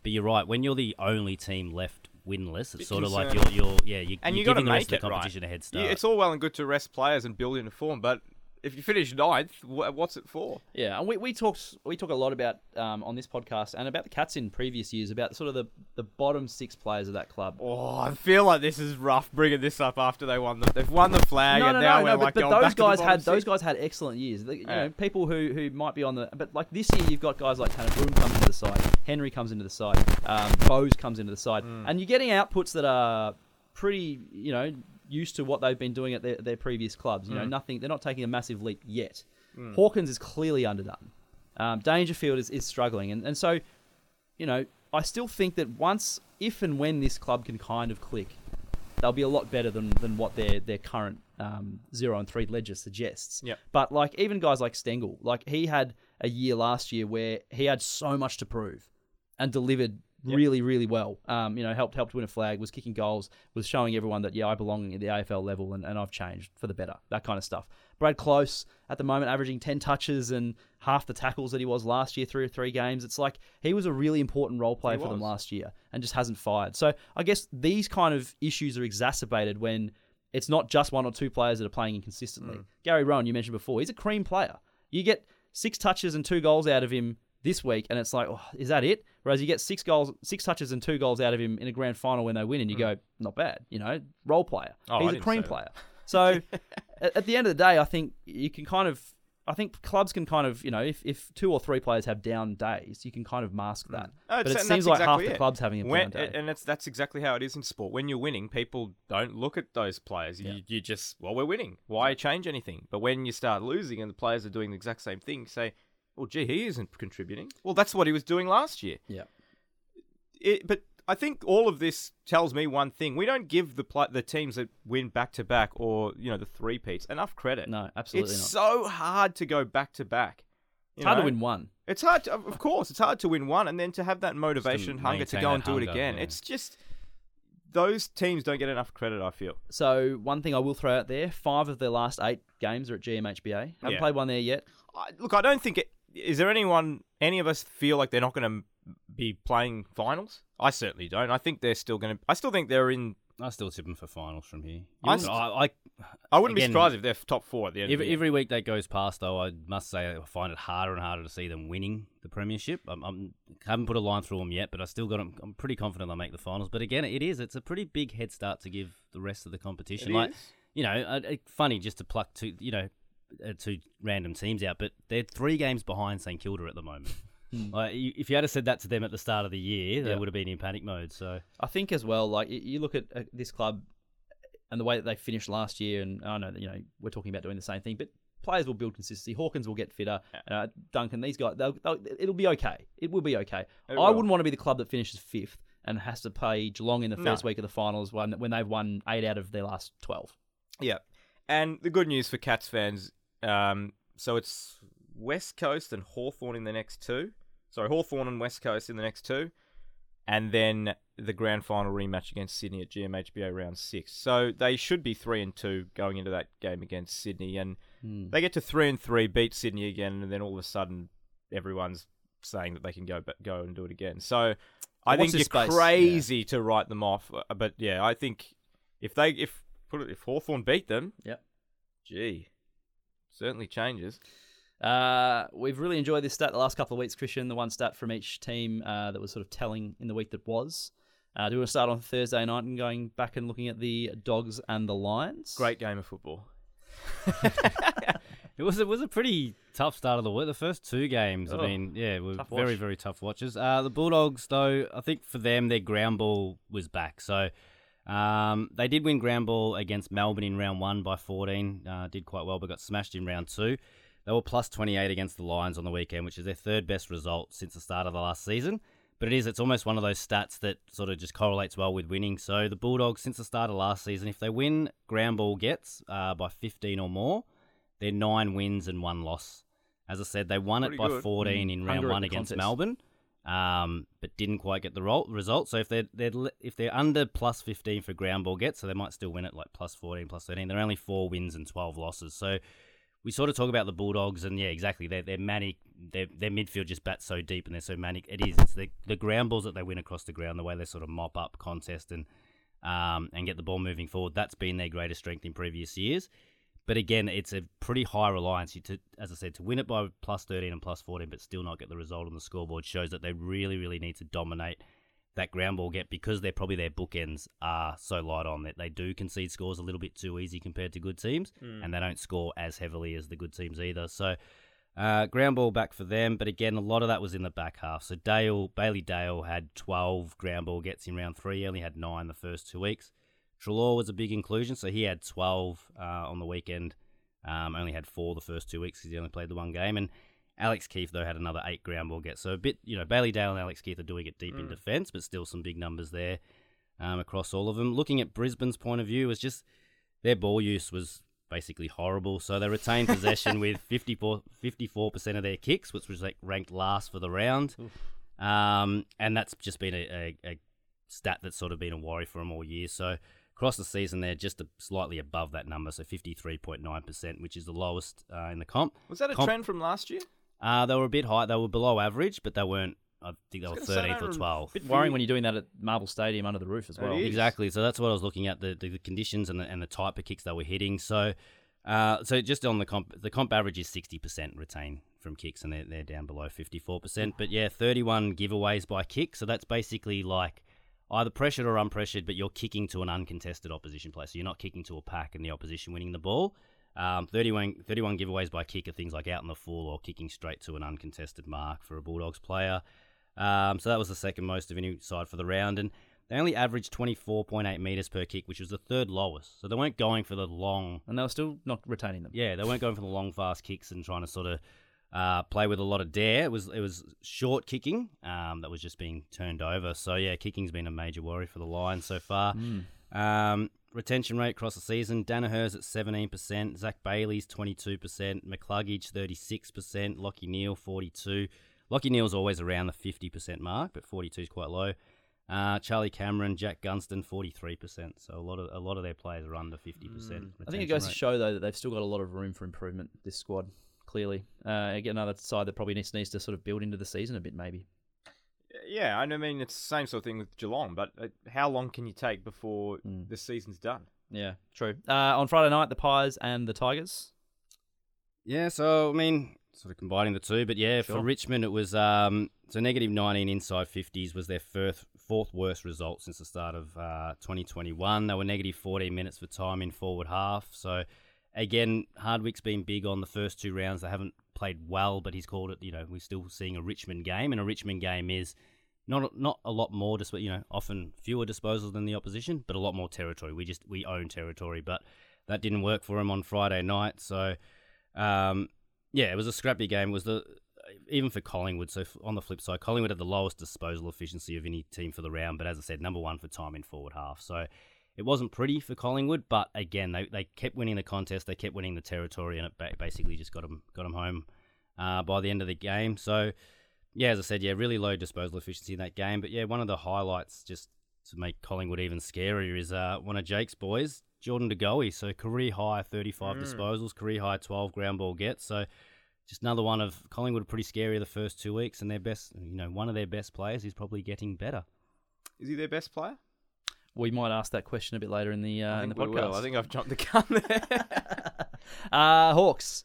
But you're right, when you're the only team left winless, it's sort of like uh, you're, you're yeah, you, and you're you to giving the rest of the it right. competition a head You- start. It's all well and good to rest players and build into form, but if you finish ninth, what's it for? Yeah, and we, we talked we talk a lot about um, on this podcast and about the Cats in previous years about sort of the, the bottom six players of that club. Oh, I feel like this is rough bringing this up after they won the they've won the flag no, and no, now no, we're like but, going but those guys had those guys had excellent years. The- You Yeah. know, people who, who might be on the but like this year you've got guys like Tanner Bruhn comes into the side, Henry comes into the side, um, Bowes comes into the side, Mm. and you're getting outputs that are pretty you know used to what they've been doing at their, their previous clubs. Mm. You know, nothing they're not taking a massive leap yet. Hawkins is clearly underdone. Um, Dangerfield is, is struggling, and and so you know I still think that once if and when this club can kind of click, they'll be a lot better than, than what their their current um, zero and three ledger suggests. Yep. But like even guys like Stengle, like he had a year last year where he had so much to prove, and delivered really really well. Um, you know, helped helped win a flag, was kicking goals, was showing everyone that yeah I belong at the AFL level and, and I've changed for the better. That kind of stuff. Brad Close at the moment averaging ten touches and half the tackles that he was last year through three games. It's like he was a really important role player He for them last year and just hasn't fired. So I guess these kind of issues are exacerbated when it's not just one or two players that are playing inconsistently. Gary Rohan, you mentioned before, he's a cream player. You get six touches and two goals out of him this week, and it's like, oh, is that it? Whereas you get six goals, six touches and two goals out of him in a grand final when they win, and you hmm. go, not bad, you know, role player. Oh, he's a cream player. *laughs* So *laughs* at, the end of the day, I think you can kind of. I think clubs can kind of, you know, if, if two or three players have down days, you can kind of mask hmm. that. No, but it seems like half exactly the clubs having a when, down day. and that's that's exactly how it is in sport. When you're winning, people don't look at those players. You, you just well, we're winning. Why change anything? But when you start losing and the players are doing the exact same thing, say, well, gee, he isn't contributing. Well, that's what he was doing last year. yeah. It, but I think all of this tells me one thing: we don't give the pla the teams that win back to back or you know the three peats enough credit. No, absolutely it's not. so hard to go back to back. It's hard to win one. It's hard, to, of course, it's hard to win one, and then to have that motivation, hunger to go and do it again. yeah. It's just those teams don't get enough credit. I feel. So one thing I will throw out there: five of their last eight games are at GMHBA. Haven't Yeah. played one there yet. I, look, I don't think it. Is there anyone, any of us, feel like they're not going to be playing finals? I certainly don't. I think they're still going to. I still think they're in. I still tip them for finals from here. I, I wouldn't Again, be surprised if they're top four at the end. every, of the year. every week that goes past, though, I must say I find it harder and harder to see them winning the premiership. I'm, I'm haven't put a line through them yet, but I still got. 'em- I'm pretty confident they'll make the finals. But again, it is. It's a pretty big head start to give the rest of the competition. It like is. you know, funny just to pluck two, you know, two random teams out, but they're three games behind St Kilda at the moment. *laughs* Like, you- if you had said that to them at the start of the year, they Yeah. would have been in panic mode. So I think as well, like you look at uh, this club and the way that they finished last year, and I know that you know we're talking about doing the same thing, but players will build consistency. Hawkins will get fitter. Uh, Duncan, these guys, they'll, they'll, it'll be okay. It will be okay. It I will. wouldn't want to be the club that finishes fifth and has to play Geelong in the No. first week of the finals when when they've won eight out of their last twelve. Yeah. And the good news for Cats fans, um, so it's West Coast and Hawthorn in the next two. Sorry, Hawthorn and West Coast in the next two. And then the grand final rematch against Sydney at GMHBA round six. So they should be three and two going into that game against Sydney. And they get to three and three, beat Sydney again, and then all of a sudden everyone's saying that they can go go and do it again. So I watch think you're space, yeah. crazy to write them off. Uh, But yeah, I think if they if put it if Hawthorn beat them, Yep. gee, certainly changes. Uh, we've really enjoyed this stat the last couple of weeks, Christian. The one stat from each team uh, that was sort of telling in the week that was. Uh, do you want to start on Thursday night and going back and looking at the Dogs and the Lions? Great game of football. *laughs* It was it was a pretty tough start of the week. The first two games, I Oh, mean, yeah, were very watch. very tough watches. Uh, the Bulldogs, though, I think for them their ground ball was back. So um, they did win ground ball against Melbourne in round one by 14. Uh, did quite well, but got smashed in round two. They were plus 28 against the Lions on the weekend, which is their third best result since the start of the last season. But it is, it's almost one of those stats that sort of just correlates well with winning. So the Bulldogs, since the start of last season, if they win ground ball gets uh, by 15 or more, they're nine wins and one loss. As I said, they won Pretty it by good. 14 in round one against contest. Melbourne, um, but didn't quite get the ro- result. So if they're, they're if they're under plus 15 for ground ball gets, so they might still win it like plus 14, plus 13. They're only four wins and 12 losses. So we sort of talk about the Bulldogs, and yeah, exactly. They're, they're manic. Their, their midfield just bats so deep and they're so manic. It is. It's the, the ground balls that they win across the ground, the way they sort of mop up contest and um, and get the ball moving forward. That's been their greatest strength in previous years. But again, it's a pretty high reliance. You to, as I said, to win it by plus 13 and plus 14, but still not get the result on the scoreboard shows that they really, really need to dominate that ground ball get because they're probably their bookends are so light on that they do concede scores a little bit too easy compared to good teams, and they don't score as heavily as the good teams either. So. Uh, ground ball back for them, but again, a lot of that was in the back half. So Dale, Bailey Dale had 12 ground ball gets in round three. He only had nine the first two weeks. Treloar was a big inclusion, so he had 12 uh, on the weekend. Um, only had four the first two weeks because he only played the one game. And Alex Keath, though, had another eight ground ball gets. So a bit, you know, Bailey Dale and Alex Keath are doing it deep in defence, but still some big numbers there um, across all of them. Looking at Brisbane's point of view, was just their ball use was basically horrible. So they retained possession with *laughs* 54, 54% of their kicks, which was like ranked last for the round. Um, and that's just been a, a, a stat that's sort of been a worry for them all year. So across the season, they're just a, slightly above that number, so 53.9%, which is the lowest uh, in the comp. Was that a Comp- trend from last year? Uh, they were a bit high. They were below average, but they weren't, I think they were was gonna say, 13th or 12th. bit worrying when you're doing that at Marvel Stadium under the roof as well. Exactly. So that's what I was looking at the, the, the conditions and the, and the type of kicks they were hitting. So, uh, so just on the comp, the comp average is sixty percent retain from kicks, and they're, they're down below fifty four percent. But yeah, thirty one giveaways by kick. So that's basically like either pressured or unpressured, but you're kicking to an uncontested opposition player. So you're not kicking to a pack and the opposition winning the ball. Um, 31, 31 giveaways by kick are things like out in the full or kicking straight to an uncontested mark for a Bulldogs player. Um, so that was the second most of any side for the round. And they only averaged 24.8 metres per kick, which was the third lowest. So they weren't going for the long, And they were still not retaining them. yeah, they weren't going for the long, fast kicks and trying to sort of uh, play with a lot of dare. It was it was short kicking um, that was just being turned over. So yeah, kicking's been a major worry for the Lions so far. Um, retention rate across the season: Daniher's at 17%, Zach Bailey's 22%, McCluggage 36%, Lachie Neale 42. Lachie Neale's always around the 50% mark, but 42 is quite low. Uh, Charlie Cameron, Jack Gunston, 43%. So a lot of a lot of their players are under 50%. I think it goes rate. to show though that they've still got a lot of room for improvement. This squad, clearly, uh, again another side that probably needs needs to sort of build into the season a bit, maybe. Yeah, I mean it's the same sort of thing with Geelong. But uh, how long can you take before Mm. the season's done? Yeah, true. Uh, on Friday night, the Pies and the Tigers. Yeah, so I mean, sort of combining the two, but yeah, Sure. for Richmond it was um, so negative 19 inside 50s was their first, fourth worst result since the start of uh, 2021. They were negative 14 minutes for time in forward half. So again, Hardwick's been big on the first two rounds. They haven't played well, but he's called it. You know, we're still seeing a Richmond game, and a Richmond game is. Not, not a lot more, dis- you know, often fewer disposals than the opposition, but a lot more territory. We just we own territory, but that didn't work for him on Friday night. So um, yeah, it was a scrappy game. It was the even for Collingwood. So on the flip side, Collingwood had the lowest disposal efficiency of any team for the round, but as I said, number one for time in forward half. So it wasn't pretty for Collingwood, but again, they, they kept winning the contest, they kept winning the territory, and it ba- basically just got them got them home uh, by the end of the game. So yeah, as I said, yeah, really low disposal efficiency in that game. But yeah, one of the highlights just to make Collingwood even scarier is uh, one of Jake's boys, Jordan De Goey. So career high 35 disposals, career high 12 ground ball gets. So just another one of Collingwood pretty scary the first two weeks, and their best, you know, one of their best players is probably getting better. Is he their best player? We might ask that question a bit later in the uh, in the podcast. will. I think I've jumped the gun there. *laughs* uh, Hawks.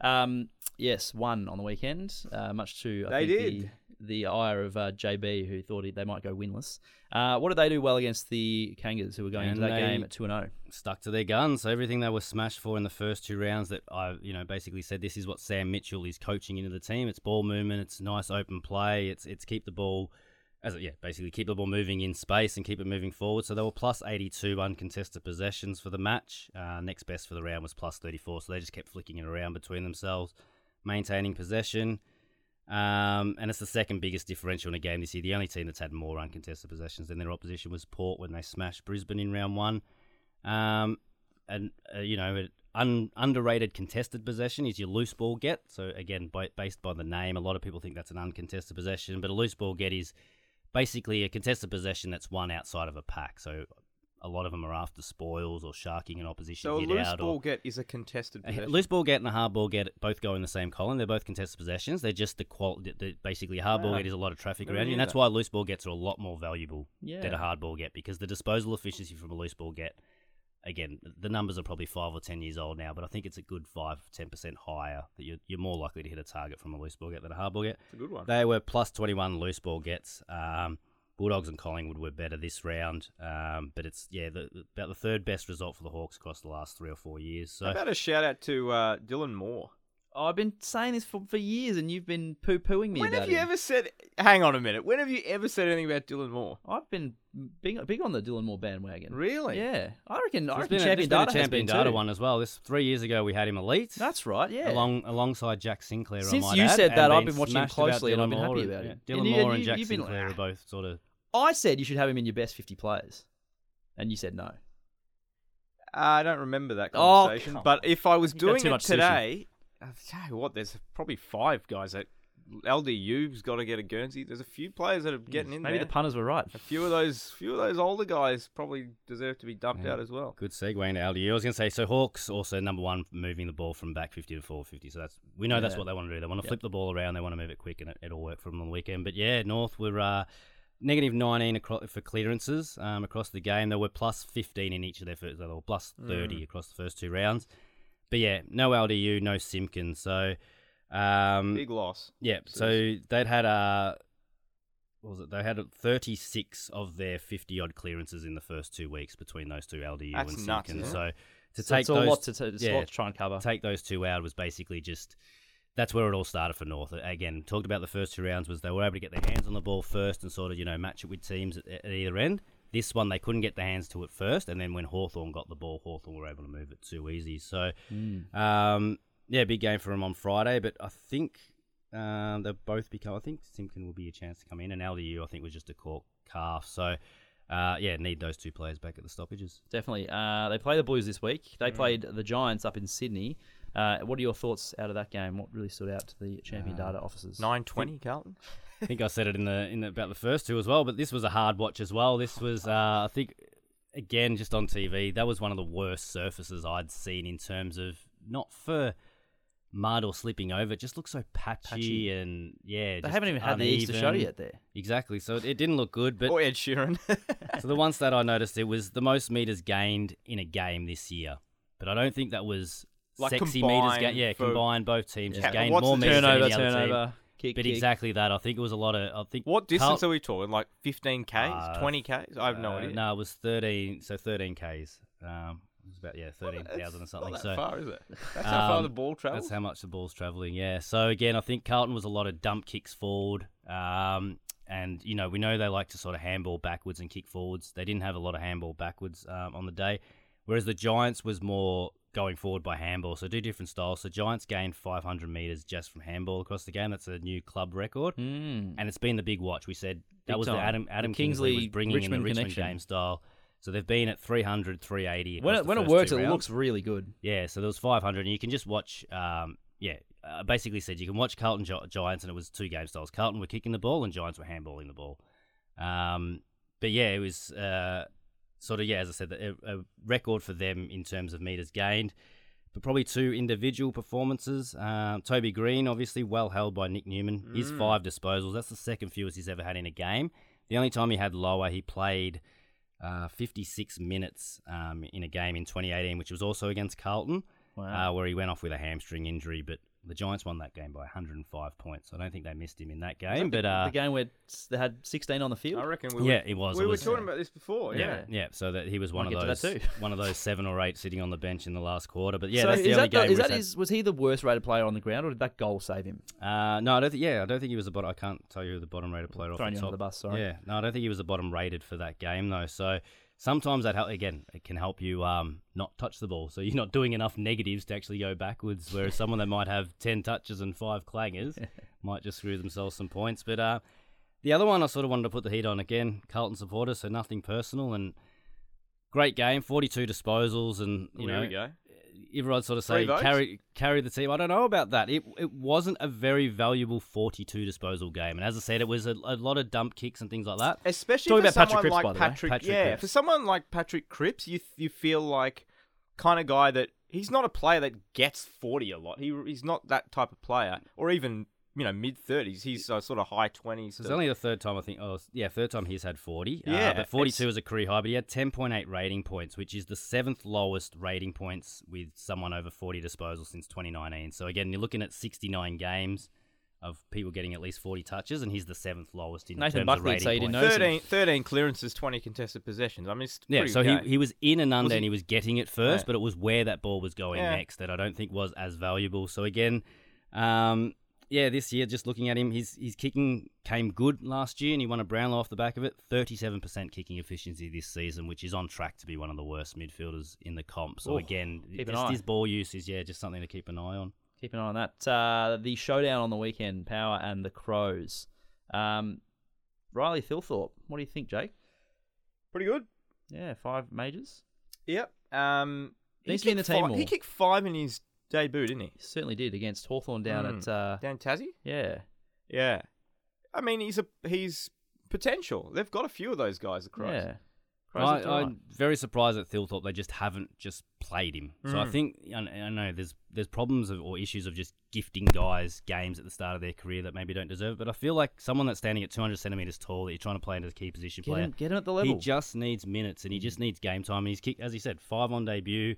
Um, yes, won on the weekend, uh, much to I They think, did. the the ire of uh, JB, who thought he, they might go winless. Uh, what did they do well against the Kangas, who were going into that game at two and oh? zero? Stuck to their guns. So everything they were smashed for in the first two rounds that I, you know, basically said this is what Sam Mitchell is coaching into the team. It's ball movement, it's nice open play, it's it's keep the ball as yeah, basically keep the ball moving in space and keep it moving forward. So they were plus 82 uncontested possessions for the match. Uh, next best for the round was plus 34. So they just kept flicking it around between themselves, maintaining possession. Um, and it's the second biggest differential in a game this year. The only team that's had more uncontested possessions than their opposition was Port when they smashed Brisbane in round one. Um, and uh, you know, un, underrated contested possession is your loose ball get. So again, by, based by the name, a lot of people think that's an uncontested possession, but a loose ball get is basically a contested possession that's won outside of a pack. So a lot of them are after spoils or sharking an opposition so a hit loose out. ball or, get is a contested *laughs* a loose ball get and a hard ball get both go in the same column. They're both contested possessions. They're just the quality. Basically, a hard ball get is a lot of traffic Never around you, and that's that. why loose ball gets are a lot more valuable than a hard ball get because the disposal efficiency from a loose ball get again, the numbers are probably five or ten years old now, but I think it's a good five, ten percent higher that you're, you're more likely to hit a target from a loose ball get than a hard ball get. It's a good one. They were plus 21 loose ball gets. Um, Bulldogs and Collingwood were better this round, um, but it's yeah the, about the third best result for the Hawks across the last three or four years. So How about a shout out to uh, Dylan Moore? Oh, I've been saying this for, for years, and you've been poo pooing me When about have you him. ever said? Hang on a minute. When have you ever said anything about Dylan Moore? I've been big, big on the Dylan Moore bandwagon. Really? Yeah, I reckon. I there's reckon been, a, champion there's been data a has champion been data too. one as well. This three years ago we had him elite. That's right. Yeah. Along alongside Jack Sinclair. I Since might you add, said that, I've been been watching smashed closely and I've Dylan been happy Moore. about Yeah, it. Dylan And you- Moore and and you- Jack you've been Sinclair like, are both sort of. I said you should have him in your best fifty players, and you said no. Uh, I don't remember that Oh, conversation. come but if I was doing it much sushi. today, I tell you what, there's probably five guys that LDU's got to get a Guernsey. There's a few players that are getting in there. Maybe there. the punters were right. a few of those, few of those older guys probably deserve to be dumped Yeah. out as well. Good segue into LDU. I was going to say, so Hawks also number one moving the ball from back 50 to forward 50. So that's we know that's what they want to do. They want to Yep. flip the ball around. They want to move it quick, and it, it'll work for them on the weekend. But yeah, North were uh, negative 19 across, for clearances um, across the game. They were plus 15 in each of their first. They were plus 30 across the first two rounds. But yeah, no LDU, no Simpkins. So um, Big loss. yeah, so they'd had uh what was it? They had 36 of their 50 odd clearances in the first two weeks between those two LDU That's and nuts, Simpkins. isn't So to So take it's a those, lot to, to, it's a yeah, lot to try and cover. take those two out was basically just that's where it all started for North. Again, talked about the first two rounds was they were able to get their hands on the ball first and sort of you know match it with teams at, at either end. This one they couldn't get their hands to it first, and then when Hawthorn got the ball, Hawthorn were able to move it too easy. So um, yeah, big game for them on Friday, but I think um, they'll both become. I think Simpkin will be a chance to come in, and LDU I think was just a cork calf. So uh, yeah, need those two players back at the stoppages. Definitely. Uh, they play the Blues this week. Mm. They played the Giants up in Sydney. Uh, what are your thoughts out of that game? What really stood out to the champion Uh, data officers? Nine twenty, Carlton. I think I said it in the in the, about the first two as well, but this was a hard watch as well. This was uh, I think again just on TV. That was one of the worst surfaces I'd seen in terms of not for mud or slipping over. It just looks so patchy, Patchy. and yeah, they just haven't even had the Easter show uneven. yet there. Exactly, so it, it didn't look good. But *laughs* or Ed Sheeran. *laughs* so the ones that I noticed it was the most meters gained in a game this year, but I don't think that was Like sexy meters. combined Ga- yeah, for- combined both teams Yeah. just gained What's more the meters Turnover, than any other team. turnover, kick, But kick. exactly that. I think it was a lot of. I think what distance Carl- are we talking? Like fifteen k's, Uh, twenty k's? I have no Uh, idea. No, it was thirteen. So thirteen k's. Um, it was about yeah thirteen thousand or something. Not so that far, is it? That's how far um, the ball travels. that's how much the ball's travelling. Yeah. So again, I think Carlton was a lot of dump kicks forward. Um, and you know we know they like to sort of handball backwards and kick forwards. They didn't have a lot of handball backwards um, on the day, whereas the Giants was more going forward by handball. So do different styles. So Giants gained 500 meters just from handball across the game. That's a new club record. Mm. and it's been the big watch. We said that Big was the time. Adam The Adam Kingsley, was Kingsley bringing in Richmond the Richmond connection. game style. So they've been at 300, 380. When it, when it works, it rounds. looks really good. yeah. So there was 500, and you can just watch. Um, yeah, uh, basically said you can watch Carlton Gi- Giants, and it was two game styles. Carlton were kicking the ball, and Giants were handballing the ball. Um, but yeah, it was uh, sort of yeah, as I said, a, a record for them in terms of meters gained. But probably two individual performances. Um, Toby Greene, obviously well held by Nick Newman. His five disposals. That's the second fewest he's ever had in a game. The only time he had lower, he played uh, 56 minutes um, in a game in 2018, which was also against Carlton, Wow. uh, where he went off with a hamstring injury. But the Giants won that game by 105 points. I don't think they missed him in that game. But uh, the game where they had 16 on the field. I reckon we yeah, were, it was. we it were was, talking about this before. Yeah. yeah, yeah. So that he was one Might of those, *laughs* one of those seven or eight sitting on the bench in the last quarter. But yeah, so that's the only that, the, game. is that he's his, was he the worst rated player on the ground, or did that goal save him? Uh, no, I don't think. Yeah, I don't think he was the bottom. I can't tell you who the bottom rated player off Throwing the you top. under the bus, sorry. Yeah, no, I don't think he was the bottom rated for that game though. So sometimes that help again. It can help you um not touch the ball, so you're not doing enough negatives to actually go backwards. Whereas someone that might have ten touches and five clangers *laughs* might just screw themselves some points. But uh, the other one I sort of wanted to put the heat on again. Carlton supporter, so nothing personal and. Great game, 42 disposals, and you There know we go. Everyone sort of say carry carry the team. I don't know about that. It it wasn't a very valuable 42 disposal game, and as I said, it was a, a lot of dump kicks and things like that. Especially Talking for about Patrick someone Cripps, like by the way. Patrick. Patrick yeah, Cripps. for someone like Patrick Cripps, you you feel like kind of guy that he's not a player that gets forty a lot. He he's not that type of player, or even you know mid thirties. He's uh, sort of high twenties. So it's only the third time I think. Oh, yeah, third time he's had forty. Uh, Yeah, but forty-two it's- is a career high. But he had ten point eight rating points, which is the seventh lowest rating points with someone over forty disposals since 2019. So again, you're looking at sixty-nine games of people getting at least forty touches, and he's the seventh lowest in Nathan terms Buckley of rating say he didn't points. 13, 13 clearances, twenty contested possessions. I mean, Yeah, so good. he, he was in and under he- and he was getting it first, Yeah. but it was where that ball was going Yeah. next that I don't think was as valuable. So again, um, yeah, this year just looking at him, his his kicking came good last year and he won a Brownlow off the back of it. Thirty-seven percent kicking efficiency this season, which is on track to be one of the worst midfielders in the comp. So Ooh, again, keep just his ball use is yeah, just something to keep an eye on. Keep an eye on that. Uh, the showdown on the weekend, Power and the Crows. Um, Riley Thilthorpe, what do you think, Jake? pretty good. Yeah, five majors. Yep. Um, he Needs to be in the team five- more. He kicked five in his debut, didn't he? He certainly did against Hawthorn down Mm. at uh, Down Tassie. yeah. Yeah. I mean, he's a he's potential. They've got a few of those guys. across. Yeah. I, I'm very surprised at Thilthorpe. They just haven't just played him. So I Mm. think I, I know there's there's problems of, or issues of just gifting guys games at the start of their career that maybe don't deserve. it. But I feel like someone that's standing at 200 centimeters tall that you're trying to play into the key position Get player. him, get him at the level. He just needs minutes and he just needs game time. And he's kicked, as he said, five on debut,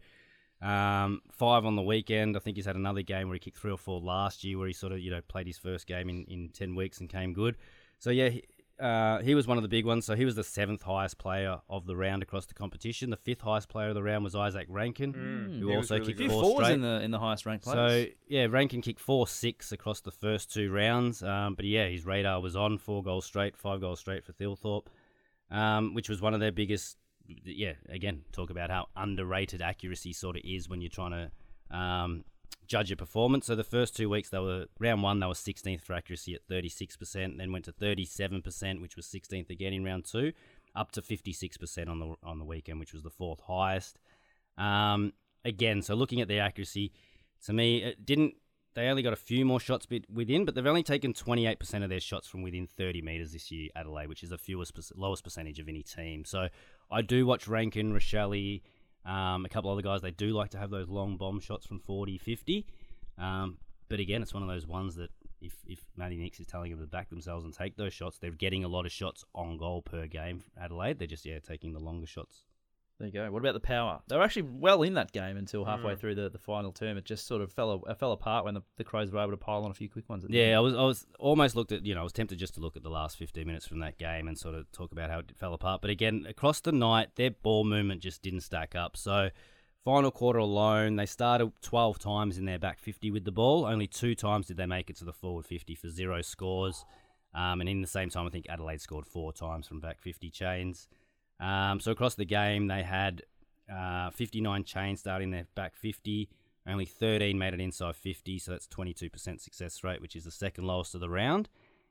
um, five on the weekend. I think he's had another game where he kicked three or four last year, where he sort of you know played his first game in, in ten weeks and came good. So yeah, he, uh, he was one of the big ones. So he was the seventh highest player of the round across the competition. The fifth highest player of the round was Izak Rankine, Mm, who also really kicked good. four straight. in the in the highest ranked players. So yeah, Rankine kicked four six across the first two rounds. Um, but yeah, his radar was on four goals straight, five goals straight for Thilthorpe, um, which was one of their biggest. Yeah, again, talk about how underrated accuracy sort of is when you're trying to um, judge your performance. So the first two weeks, they were round one, they were 16th for accuracy at 36%, then went to 37%, which was 16th again in round two, up to 56% on the on the weekend, which was the fourth highest. Um, again, so looking at their accuracy, to me, it didn't. They only got a few more shots within, but they've only taken 28% of their shots from within 30 metres this year, Adelaide, which is the fewest, lowest percentage of any team. So I do watch Rankine, Rachele, um, a couple other guys. They do like to have those long bomb shots from 40, 50. Um, but again, it's one of those ones that if, if Matty Nicks is telling them to back themselves and take those shots, they're getting a lot of shots on goal per game. Adelaide, they're just yeah taking the longer shots. There you go. What about the power? They were actually well in that game until halfway through the, the final term. It just sort of fell uh, fell apart when the, the Crows were able to pile on a few quick ones. Yeah. I was I was almost looked at you know I was tempted just to look at the last 15 minutes from that game and sort of talk about how it fell apart. But again, across the night, their ball movement just didn't stack up. So final quarter alone, they started 12 times in their back 50 with the ball. Only two times did they make it to the forward 50 for zero scores. Um, and in the same time, I think Adelaide scored four times from back 50 chains. Um, so across the game, they had uh, 59 chains starting their back 50. Only 13 made it inside 50, so that's 22% success rate, which is the second lowest of the round.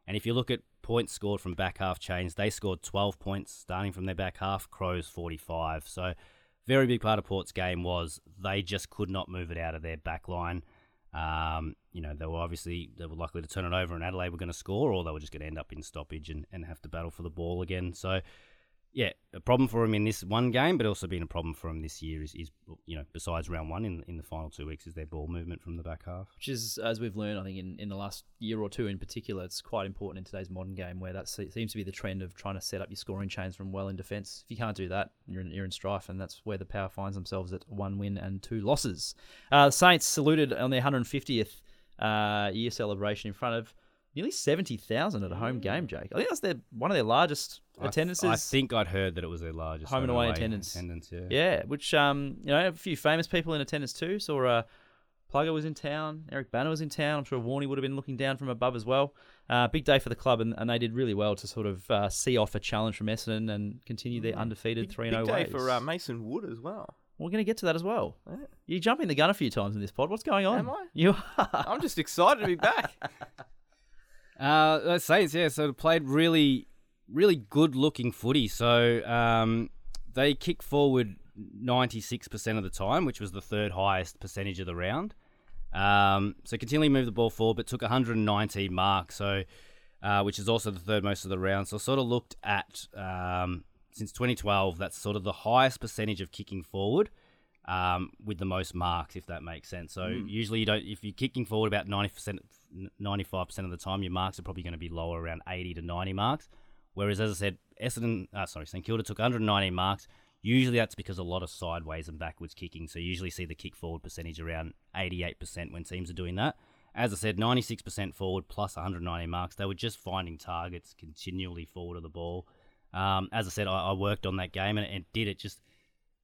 And if you look at points scored from back half chains, they scored 12 points starting from their back half, Crows 45. So, very big part of Port's game was they just could not move it out of their back line. Um, you know, they were obviously they were likely to turn it over and Adelaide were going to score, or they were just going to end up in stoppage and, and have to battle for the ball again. So, yeah, a problem for him in this one game, but also been a problem for him this year is, is you know, besides round one in in the final two weeks, is their ball movement from the back half. which is as we've learned, I think in, in the last year or two in particular, it's quite important in today's modern game where that seems to be the trend of trying to set up your scoring chains from well in defence. If you can't do that, you're in, you're in strife, and that's where the power finds themselves at one win and two losses. Uh, the Saints saluted on their 150th uh, year celebration in front of nearly 70,000 at a home game, Jake. I think that's their one of their largest I th- attendances. I, think I'd heard that it was their largest Home and away attendance. Attendance, yeah. Yeah, which um, you know, a few famous people in attendance too. Saw uh, Plugger was in town, Eric Bana was in town. I'm sure Warney would have been looking down from above as well. Uh, big day for the club, and, and they did really well to sort of uh, see off a challenge from Essendon and continue their undefeated Big, three big 0 day ways. for uh, Mason Wood as well. We're going to get to that as well. Yeah. You jumping the gun a few times in this pod. What's going on? Am I? You *laughs* are. I'm just excited to be back. *laughs* Uh, Saints, yeah, so played really, really good looking footy. So um, they kicked forward 96% of the time, which was the third highest percentage of the round. Um, so continually moved the ball forward, but took 119 marks, so uh, which is also the third most of the round. So sort of looked at um, since 2012, that's sort of the highest percentage of kicking forward um, with the most marks, if that makes sense. So Mm. usually you don't if you're kicking forward about ninety percent, ninety five percent of the time, your marks are probably going to be lower, around eighty to ninety marks. Whereas, as I said, Essendon, uh, sorry, St Kilda took 119 marks. Usually that's because a lot of sideways and backwards kicking. So you usually see the kick forward percentage around 88% when teams are doing that. As I said, 96% forward plus 190 marks. They were just finding targets continually forward of the ball. Um, as I said, I, I, worked on that game and it did it. Just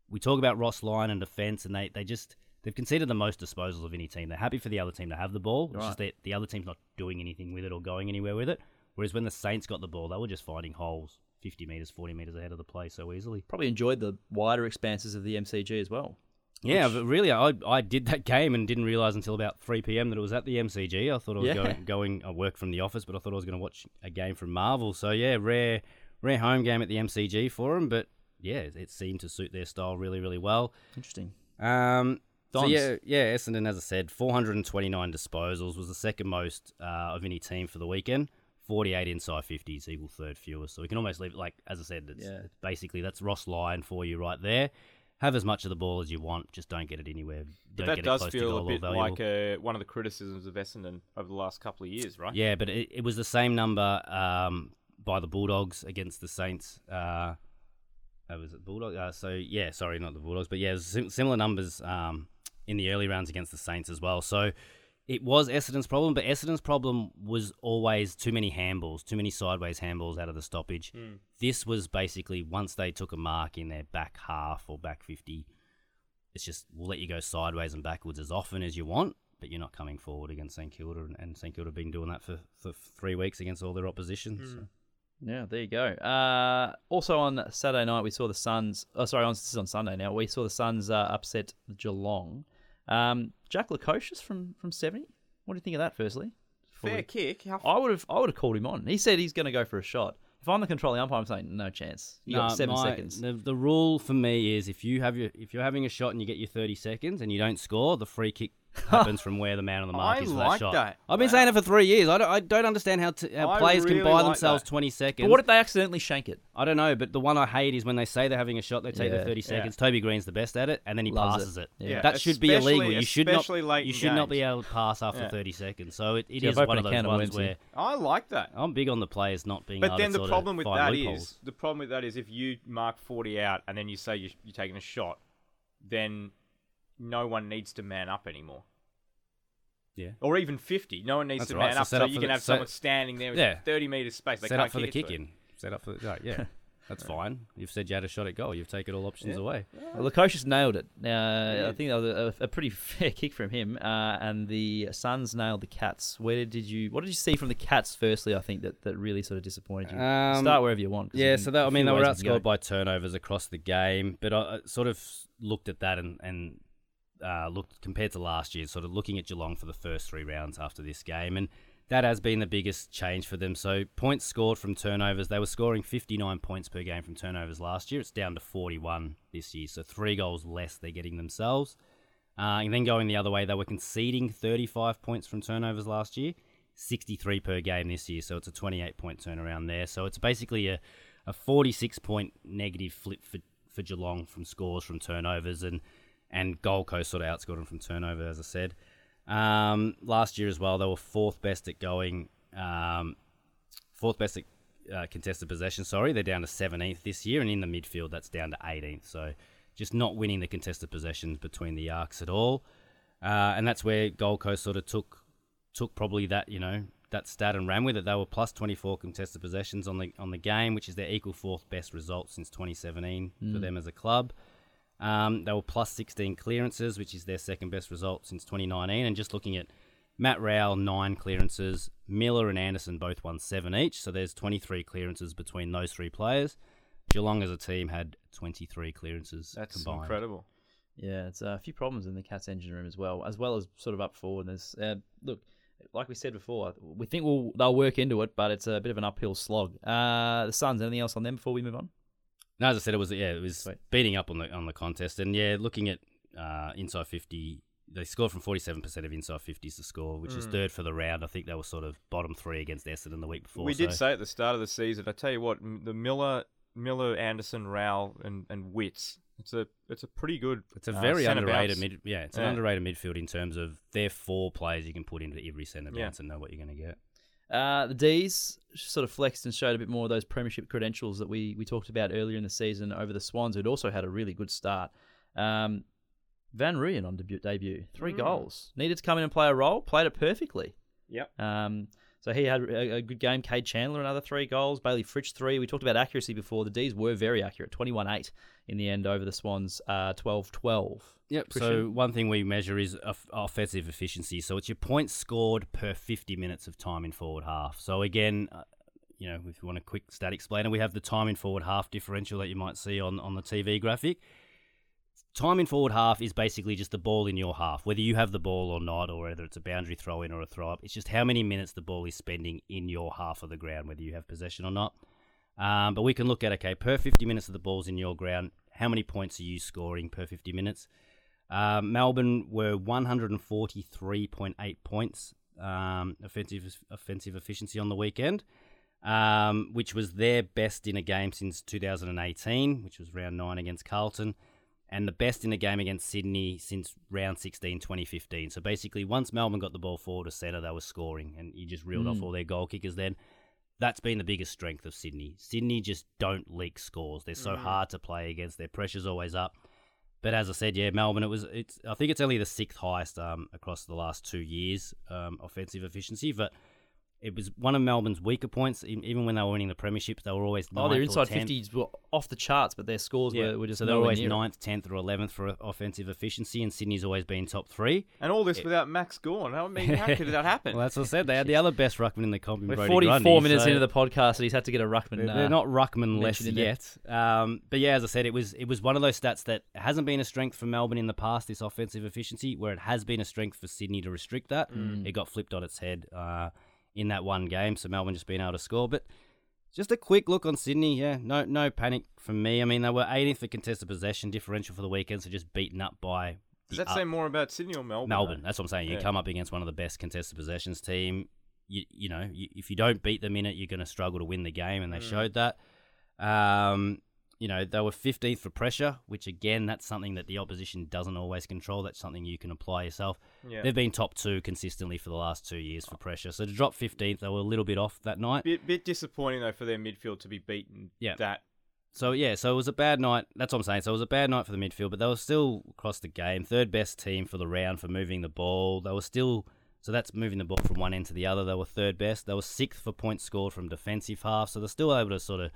we talk about Ross Lyon and defense, and they, they just they've conceded the most disposals of any team. They're happy for the other team to have the ball, which Right. is that the other team's not doing anything with it or going anywhere with it. Whereas when the Saints got the ball, they were just finding holes 50 metres, 40 metres ahead of the play so easily. Probably enjoyed the wider expanses of the MCG as well. Yeah, but really, I I did that game and didn't realise until about 3 p.m. that it was at the MCG. I thought I was Yeah. going, going, I worked from the office, but I thought I was going to watch a game from Marvel. So yeah, rare, rare home game at the MCG for them, but yeah, it, it seemed to suit their style really, really well. Interesting. Um, so yeah, yeah, Essendon, as I said, 429 disposals was the second most uh, of any team for the weekend. 48 inside 50s equal third fewest. So we can almost leave it like, as I said, it's, Yeah. it's basically that's Ross Lyon for you right there. Have as much of the ball as you want, just don't get it anywhere. But Don't that get does it close to feel a bit like uh, one of the criticisms of Essendon over the last couple of years, right? Yeah, but it, it was the same number um, by the Bulldogs against the Saints. Uh, uh, was it Bulldogs? Uh, so yeah, sorry, not the Bulldogs, but yeah, it was sim- similar numbers um, in the early rounds against the Saints as well. So it was Essendon's problem, but Essendon's problem was always too many handballs, too many sideways handballs out of the stoppage. This was basically once they took a mark in their back half or back fifty, it's just we'll let you go sideways and backwards as often as you want, but you're not coming forward against St Kilda, and, and St Kilda have been doing that for, for three weeks against all their opposition. so. Yeah, there you go. Uh, also on Saturday night, we saw the Suns. Oh, sorry, on, this is on Sunday now. We saw the Suns uh, upset Geelong. Um, Jack Lukosius from from seventy. What do you think of that? Firstly, Before Fair we- kick. How I would have I would have called him on. He said he's going to go for a shot. If I'm the controlling umpire, I'm saying no chance. You got No, seven my- seconds. The, the rule for me is if you have your if you're having a shot and you get your 30 seconds and you don't score, the free kick *laughs* happens from where the man on the mark I is for like that shot. that. I've been Wow. saying it for three years. I don't, I don't understand how, t- how I players can buy like themselves that. 20 seconds. but what if they accidentally shank it? I don't know, but the one I hate is when they say they're having a shot, they take Yeah. the 30 Yeah. seconds. Toby Greene's the best at it, and then he Loves passes it. it. Yeah. That should be Especially- illegal. You should not. especially late You in should not be games. able to pass after Yeah. 30 seconds. So it, it Yeah, is I've one opened of a those can of ones worms here. where I like that. I'm big on the players not being. But able then to the sort problem with find that loopholes. is the problem with that is if you mark forty out and then you say you, you're taking a shot, then no one needs to man up anymore. Yeah. Or even fifty, no one needs That's to right, man so up, so up you can the- have set- someone standing there with Yeah. thirty meters space. They set can't up for the kick it kick to it. in. Set up for the right, yeah. That's *laughs* fine. You've said you had a shot at goal. You've taken all options Yeah. away. Well, Lukosius nailed it. Uh, Yeah. I think that was a, a pretty *laughs* fair kick from him. Uh, and the Suns nailed the Cats. Where did you? What did you see from the Cats? Firstly, I think that, that really sort of disappointed you. Um, Start wherever you want. 'cause Yeah, you so can- that, I a mean, few they were ways you can go. outscored by turnovers across the game, but I, I sort of looked at that and, and uh, looked compared to last year, sort of looking at Geelong for the first three rounds after this game, and that has been the biggest change for them. So points scored from turnovers, they were scoring 59 points per game from turnovers last year. It's down to 41 this year, so three goals less they're getting themselves. Uh, and then going the other way, they were conceding 35 points from turnovers last year, 63 per game this year. So it's a 28 point turnaround there. So it's basically a, a 46 point negative flip for, for Geelong from scores from turnovers, and and Gold Coast sort of outscored them from turnover, as I said. Um, last year as well, they were fourth best at going, um, fourth best at uh, contested possession. Sorry, they're down to 17th this year, and in the midfield, that's down to 18th. So just not winning the contested possessions between the arcs at all, uh, and that's where Gold Coast sort of took took probably that you know that stat and ran with it. They were plus 24 contested possessions on the on the game, which is their equal fourth best result since 2017 for them as a club. Um, they were plus 16 clearances, which is their second best result since 2019. And just looking at Matt Rowell, nine clearances. Miller and Anderson both won seven each. So there's 23 clearances between those three players. Geelong as a team had 23 clearances That's combined. incredible. Yeah, it's uh, a few problems in the Cats engine room as well, as well as sort of up forward. There's uh, look, like we said before, we think we'll they'll work into it, but it's a bit of an uphill slog. Uh, the Suns. Anything else on them before we move on? No, as I said, it was yeah, it was Sweet. beating up on the on the contest, and yeah, looking at uh, inside fifty, they scored from forty seven percent of inside fifties to score, which is third for the round. I think they were sort of bottom three against Essendon the week before. we did say at the start of the season. I tell you what, the Miller, Miller, Anderson, Rowell, and and Witts It's a it's a pretty good. It's a uh, very centre underrated mid. Yeah, it's an underrated midfield in terms of they're four players you can put into every centre Yeah. bounce and know what you're going to get. Uh, the D's sort of flexed and showed a bit more of those premiership credentials that we, we talked about earlier in the season over the Swans, who'd also had a really good start. Um, Van Rooyen on debut, debut, three Mm. goals. Needed to come in and play a role, played it perfectly. Yep. Um, so he had a, good game. Kade Chandler, another three goals. Bailey Fritsch, three. We talked about accuracy before. The D's were very accurate, 21 8 in the end over the Swans, uh, 12 12. Yep. So Christian? one thing we measure is offensive efficiency. So it's your points scored per 50 minutes of time in forward half. So again, uh, you know, if you want a quick stat explainer, we have the time in forward half differential that you might see on, on the TV graphic. Time in forward half is basically just the ball in your half, whether you have the ball or not, or whether it's a boundary throw in or a throw up. It's just how many minutes the ball is spending in your half of the ground, whether you have possession or not. Um, but we can look at okay, per 50 minutes of the ball's in your ground, how many points are you scoring per 50 minutes? Um, Melbourne were 143.8 points um, offensive offensive efficiency on the weekend, um, which was their best in a game since 2018, which was round nine against Carlton, and the best in the game against Sydney since round 16, 2015. So basically, once Melbourne got the ball forward to centre, they were scoring, and you just reeled off Mm. all their goal kickers then. That's been the biggest strength of Sydney. Sydney just don't leak scores. They're so Mm. hard to play against. Their pressure's always up. But as I said, yeah, Melbourne. It was. It's. I think it's only the sixth highest um, across the last two years um, offensive efficiency. But it was one of Melbourne's weaker points. Even when they were winning the premierships, they were always Oh, their inside 50s were off the charts, but their scores Yeah, were, were just so they're always near ninth, tenth, or eleventh for offensive efficiency, and Sydney's always been top three. And all this without Max Gawn. I mean, how could that *laughs* happen? Well, that's what I said. They had the other best ruckman in the comp. in We're Brodie 44 Grundy, minutes so- into the podcast, and he's had to get a ruckman. They're, uh, they're not ruckman less mentioned in there. yet. Um, but yeah, as I said, it was it was one of those stats that hasn't been a strength for Melbourne in the past. This offensive efficiency, where it has been a strength for Sydney to restrict that, Mm. it got flipped on its head uh, in that one game. So Melbourne just being able to score, but. Just a quick look on Sydney, yeah. No, no panic from me. I mean, they were 18th for contested possession differential for the weekend, so just beaten up by Does that up- say more about Sydney or Melbourne? Melbourne. That's what I'm saying. You Yeah. come up against one of the best contested possessions team. You, you know, you, if you don't beat them in it, you're going to struggle to win the game, and they Mm. showed that. Um, you know, they were 15th for pressure, which again, that's something that the opposition doesn't always control. That's something you can apply yourself. Yeah. They've been top two consistently for the last two years for pressure. So to drop 15th, they were a little bit off that night. Bit, bit disappointing though for their midfield to be beaten. Yeah. That. So yeah, so it was a bad night. That's what I'm saying. So it was a bad night for the midfield, but they were still across the game, third best team for the round for moving the ball. They were still so that's moving the ball from one end to the other. They were third best. They were sixth for points scored from defensive half. So they're still able to sort of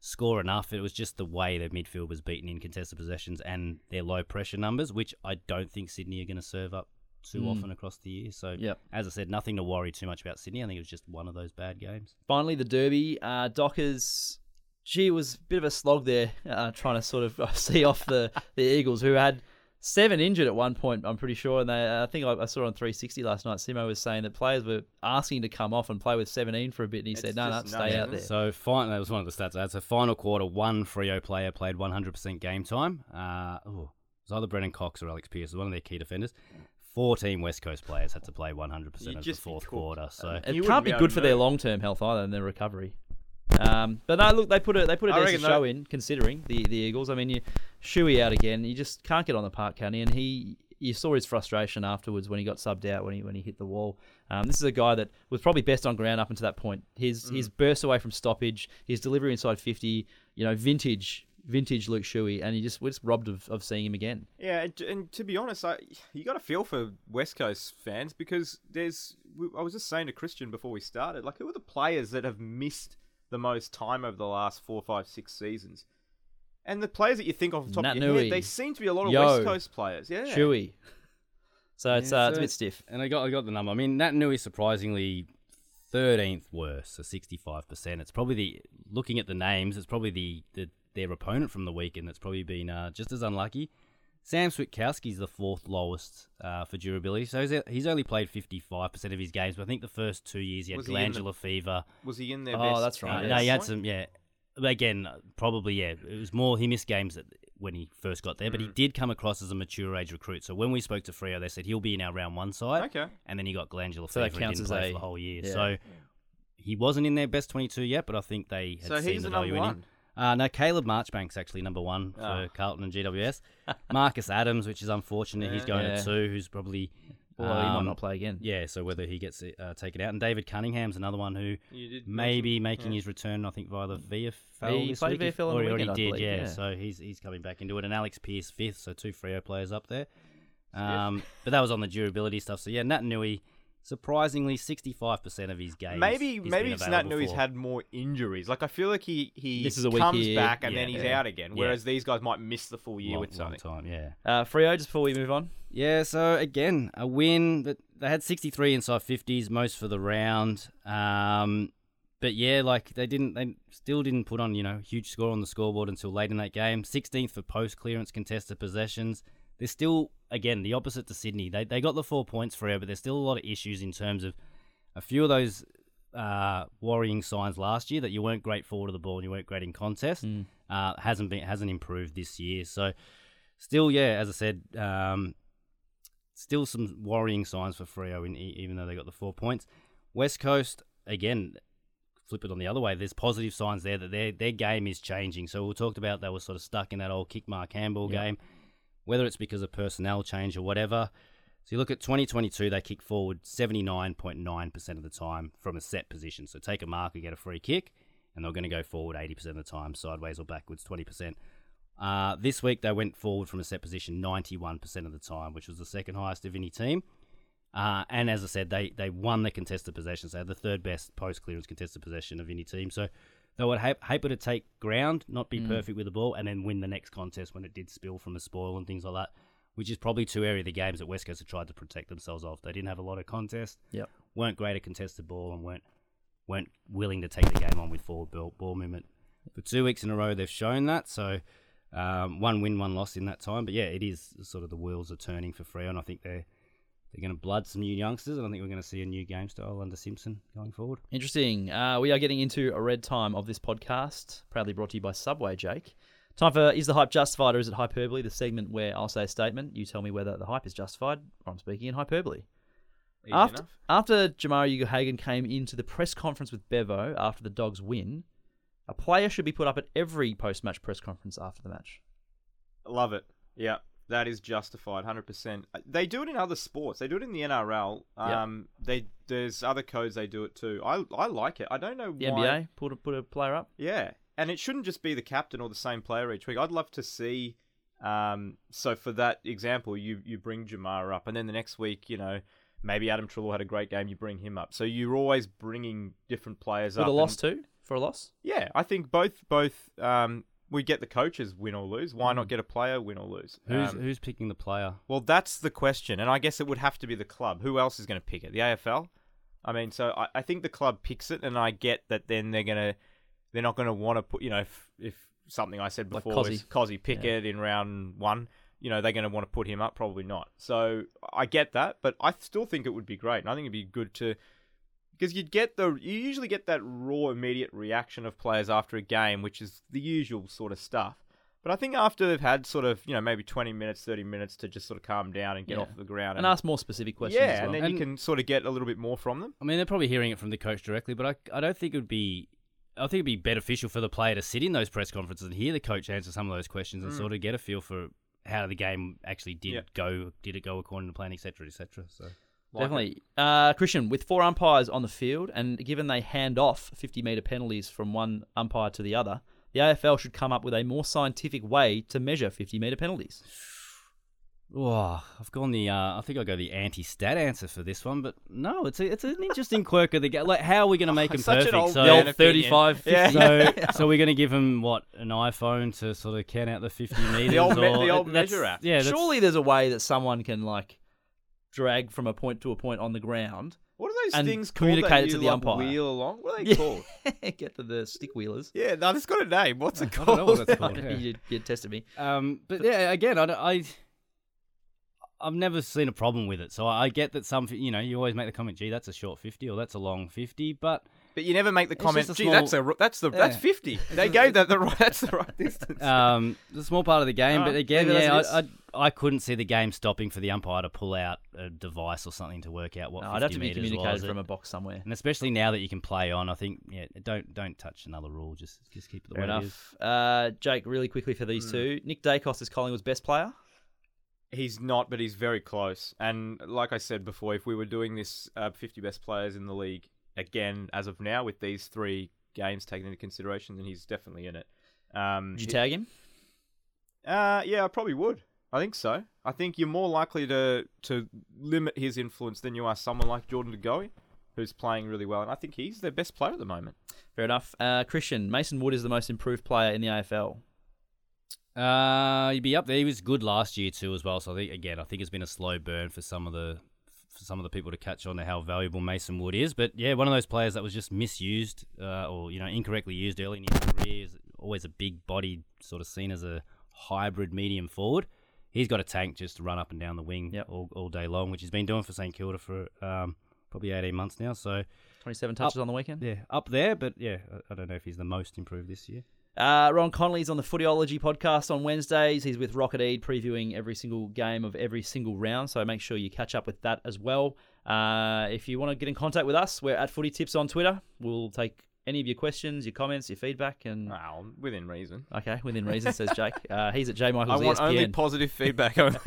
score enough. It was just the way their midfield was beaten in contested possessions and their low pressure numbers, which I don't think Sydney are going to serve up too Mm. often across the year. So Yep. as I said, nothing to worry too much about Sydney. I think it was just one of those bad games. Finally, the Derby. Uh, Dockers, gee, was a bit of a slog there, uh, trying to sort of *laughs* see off the, the Eagles, who had seven injured at one point, I'm pretty sure. And they, I think I, I saw on 360 last night, Simo was saying that players were asking to come off and play with 17 for a bit. And he It's said, no, no, stay nuts, out there. So final, that was one of the stats I had. So final quarter, one Freo player played 100% game time. Uh, oh, it was either Brennan Cox or Alex Pearce, one of their key defenders. 14 West Coast players had to play 100% You'd of the just be fourth cooked. quarter. So It You can't wouldn't be be able good to for their move. long term health either and their recovery. Um, but no, look, they put a they put a I decent reckon show that- in considering the, the Eagles. I mean, you Shuey out again. You just can't get on the park, can you? And he, you saw his frustration afterwards when he got subbed out when he when he hit the wall. Um, this is a guy that was probably best on ground up until that point. His Mm. his burst away from stoppage, his delivery inside fifty. You know, vintage vintage Luke Shuey, and you just we're just robbed of, of seeing him again. Yeah, and, and to be honest, I you got to feel for West Coast fans because there's. I was just saying to Christian before we started, like who are the players that have missed the most time over the last four, five, six seasons? And the players that you think off the top Nat of your Nui. head, they seem to be a lot of Yo. West Coast players. Yeah, Shuey. So it's Yeah, uh, it's a bit stiff. And I got I got the number. I mean, Nat Nui is surprisingly 13th worst, so 65%. It's probably the looking at the names, it's probably the, the their opponent from the weekend that's probably been uh, just as unlucky. Sam Switkowski's the fourth lowest uh, for durability, so he's, he's only played 55% of his games. But I think the first two years he had Was he the- glandular fever. Was he in there? Oh, that's right, Uh, yeah. no, he had some, yeah. But again, uh, probably yeah. It was more he missed games that, when he first got there, but he did come across as a mature age recruit. So when we spoke to Freo, they said he'll be in our round one side Okay. and then he got glandular So that fever and counts didn't as play a- for the whole year. yeah. So he wasn't in their best 22 yet, but I think they had So seen he's the the number value in him. Uh, no, Caleb Marchbank's actually number one for Oh. Carlton and GWS. *laughs* Marcus Adams, which is unfortunate, he's going Yeah. at two, who's probably Well, he might um, not play again. Yeah, so whether he gets uh, taken out, and David Cunningham's another one who may be making yeah. his return. I think via the VFL. He this played week, VFL or he already weekend, did. yeah, yeah. so he's he's coming back into it, and Alex Pearce fifth, so two Freo players up there. Um, but that was on the durability stuff. So yeah, Nat Nui, surprisingly, sixty-five percent of his games. Maybe he's maybe been it's Nat Nui's had more injuries. Like I feel like he he This is a comes here, back and yeah, then he's yeah. out again. Yeah. Whereas these guys might miss the full year long, with long something. time. Yeah. Uh, Freo, just before we move on. Yeah, so again, a win. But they had 63 inside 50s, most for the round. Um, but yeah, like they didn't, they still didn't put on you know huge score on the scoreboard until late in that game. 16th for post clearance contested possessions. They're still again the opposite to Sydney. They they got the four points for it, but there's still a lot of issues in terms of a few of those uh, worrying signs last year that you weren't great forward of the ball and you weren't great in contest. Uh, hasn't been hasn't improved this year. So still, yeah, as I said, um, still some worrying signs for Freo, in, even though they got the four points. West Coast, again, flip it on the other way. There's positive signs there that their their game is changing. So we talked about they were sort of stuck in that old kick Mark Campbell Yeah. game, whether it's because of personnel change or whatever. So you look at 2022, they kick forward 79.9% of the time from a set position. So take a marker, get a free kick, and they're going to go forward 80% of the time, sideways or backwards 20%. Uh, this week they went forward from a set position 91% of the time, which was the second highest of any team. Uh, and as I said, they, they won the contested possessions. They had the third best post clearance contested possession of any team. So they were ha- happy to take ground, not be perfect with the ball, and then win the next contest when it did spill from a spoil and things like that, which is probably two area of the games that West Coast have tried to protect themselves off. They didn't have a lot of contest, Yep. weren't great at contested ball, and weren't weren't willing to take the game on with forward ball, ball movement. For two weeks in a row, they've shown that. So um, one win, one loss in that time. But yeah, it is sort of the wheels are turning for Freo, and I think they're they're going to blood some new youngsters, and I think we're going to see a new game style under Simpson going forward. Interesting. Uh, we are getting into a red time of this podcast, proudly brought to you by Subway, Jake. Time for Is the Hype Justified or Is it Hyperbole? The segment where I'll say a statement, you tell me whether the hype is justified or I'm speaking in hyperbole. Easy After, enough. after Jamarra Ugle-Hagan came into the press conference with Bevo after the Dogs win, a player should be put up at every post match press conference after the match. Love it. Yeah, that is justified, hundred percent. They do it in other sports. They do it in the NRL. Um, they there's other codes they do it too. I I like it. I don't know The why. NBA, put a, put a player up. Yeah, and it shouldn't just be the captain or the same player each week. I'd love to see. Um, so for that example, you you bring Jamar up, and then the next week, you know, maybe Adam Treloar had a great game. You bring him up. So you're always bringing different players With up. a loss and- too, for a loss. Yeah, I think both both. Um, we get the coaches win or lose. Why Mm. not get a player win or lose? Who's Um, who's picking the player? well, that's the question, and I guess it would have to be the club. Who else is going to pick it? The AFL. I mean, so I, I think the club picks it, and I get that. Then they're gonna, they're not going to want to put, you know, if, if something I said Like before Kozzy. is Kozzy Pickett in round one, you know, they're going to want to put him up. Probably not. So I get that, but I still think it would be great, and I think it'd be good to. Because you'd get the you usually get that raw immediate reaction of players after a game, which is the usual sort of stuff. But I think after they've had sort of, you know, maybe 20 minutes, 30 minutes to just sort of calm down and get Yeah. off the ground. And ask more specific questions yeah, as well. and then And- you can sort of get a little bit more from them. I mean, they're probably hearing it from the coach directly, but I, I don't think it would be. I think it'd be beneficial for the player to sit in those press conferences and hear the coach answer some of those questions and mm. sort of get a feel for how the game actually did Yeah. go. Did it go according to plan, etc., etc. So Definitely. Uh, Christian, with four umpires on the field, and given they hand off 50 metre penalties from one umpire to the other, the AFL should come up with a more scientific way to measure 50 metre penalties. Oh, I've gone the. Uh, I think I'll go the anti-stat answer for this one, but no, it's a, it's an interesting *laughs* quirk of the game. Like, how are we going to make them Such an perfect? old so, The old 35, 50. Yeah. so, *laughs* so we're going to give them what an iPhone to sort of count out the fifty meters. old or- the old measure app. Yeah, Surely there's a way that someone can, like, drag from a point to a point on the ground. What are those And things communicate called that it to the like, umpire. wheel along? What are they Yeah. called? *laughs* Get to the stick wheelers. Yeah, no, it's got a name. What's *laughs* it I called? don't know what that's called. *laughs* yeah. you, you tested me. Um, but yeah, again, I, I I've never seen a problem with it. So I get that some, you know, you always make the comment, "Gee, that's a short fifty or that's a long 50, but But you never make the comment. just a Gee, that's a that's the that's fifty. They gave that the right. *laughs* That's the right distance. Um, it's a small part of the game, but again, leave yeah. I, I, I couldn't see the game stopping for the umpire to pull out a device or something to work out what. No, 50 I'd have to be communicated was. from a box somewhere. And especially now that you can play on, I think yeah, don't don't touch another rule. Just just keep it the Fair way it is. enough. Uh, Jake, really quickly for these two. Nick Daicos is Collingwood's best player. He's not, but he's very close. And like I said before, if we were doing this uh, 50 best players in the league again as of now with these three games taken into consideration, then he's definitely in it. Um, Would you he- tag him? Uh, yeah, I probably would. I think so. I think you're more likely to to limit his influence than you are someone like Jordan De Goey, who's playing really well, and I think he's their best player at the moment. Fair enough. Uh, Christian, Mason Wood is the most improved player in the AFL. Uh, he'd be up there. He was good last year too, as well. So I think again, I think it's been a slow burn for some of the for some of the people to catch on to how valuable Mason Wood is. But yeah, one of those players that was just misused uh, or you know incorrectly used early in his career. Is always a big bodied, sort of seen as a hybrid medium forward. He's got a tank just to run up and down the wing Yep. all, all day long, which he's been doing for St Kilda for um, probably 18 months now. So 27 touches on the weekend. yeah, up there. But yeah, I, I don't know if he's the most improved this year. Uh, Rohan Connolly's on the Footyology podcast on Wednesdays. He's with Rocket Eid previewing every single game of every single round, so make sure you catch up with that as well. Uh, if you want to get in contact with us, we're at Footy Tips on Twitter. We'll take any of your questions, your comments, your feedback, and Well, within reason. okay, within reason, says Jake. *laughs* Uh, he's at J Michaels I want ESPN. only positive feedback. *laughs* Only.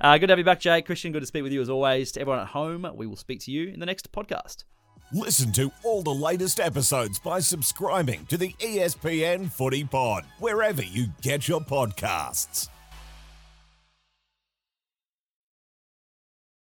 uh, good to have you back, Jake. Christian, good to speak with you as always. To everyone at home, we will speak to you in the next podcast. Listen to all the latest episodes by subscribing to the ESPN Footy Pod, wherever you get your podcasts.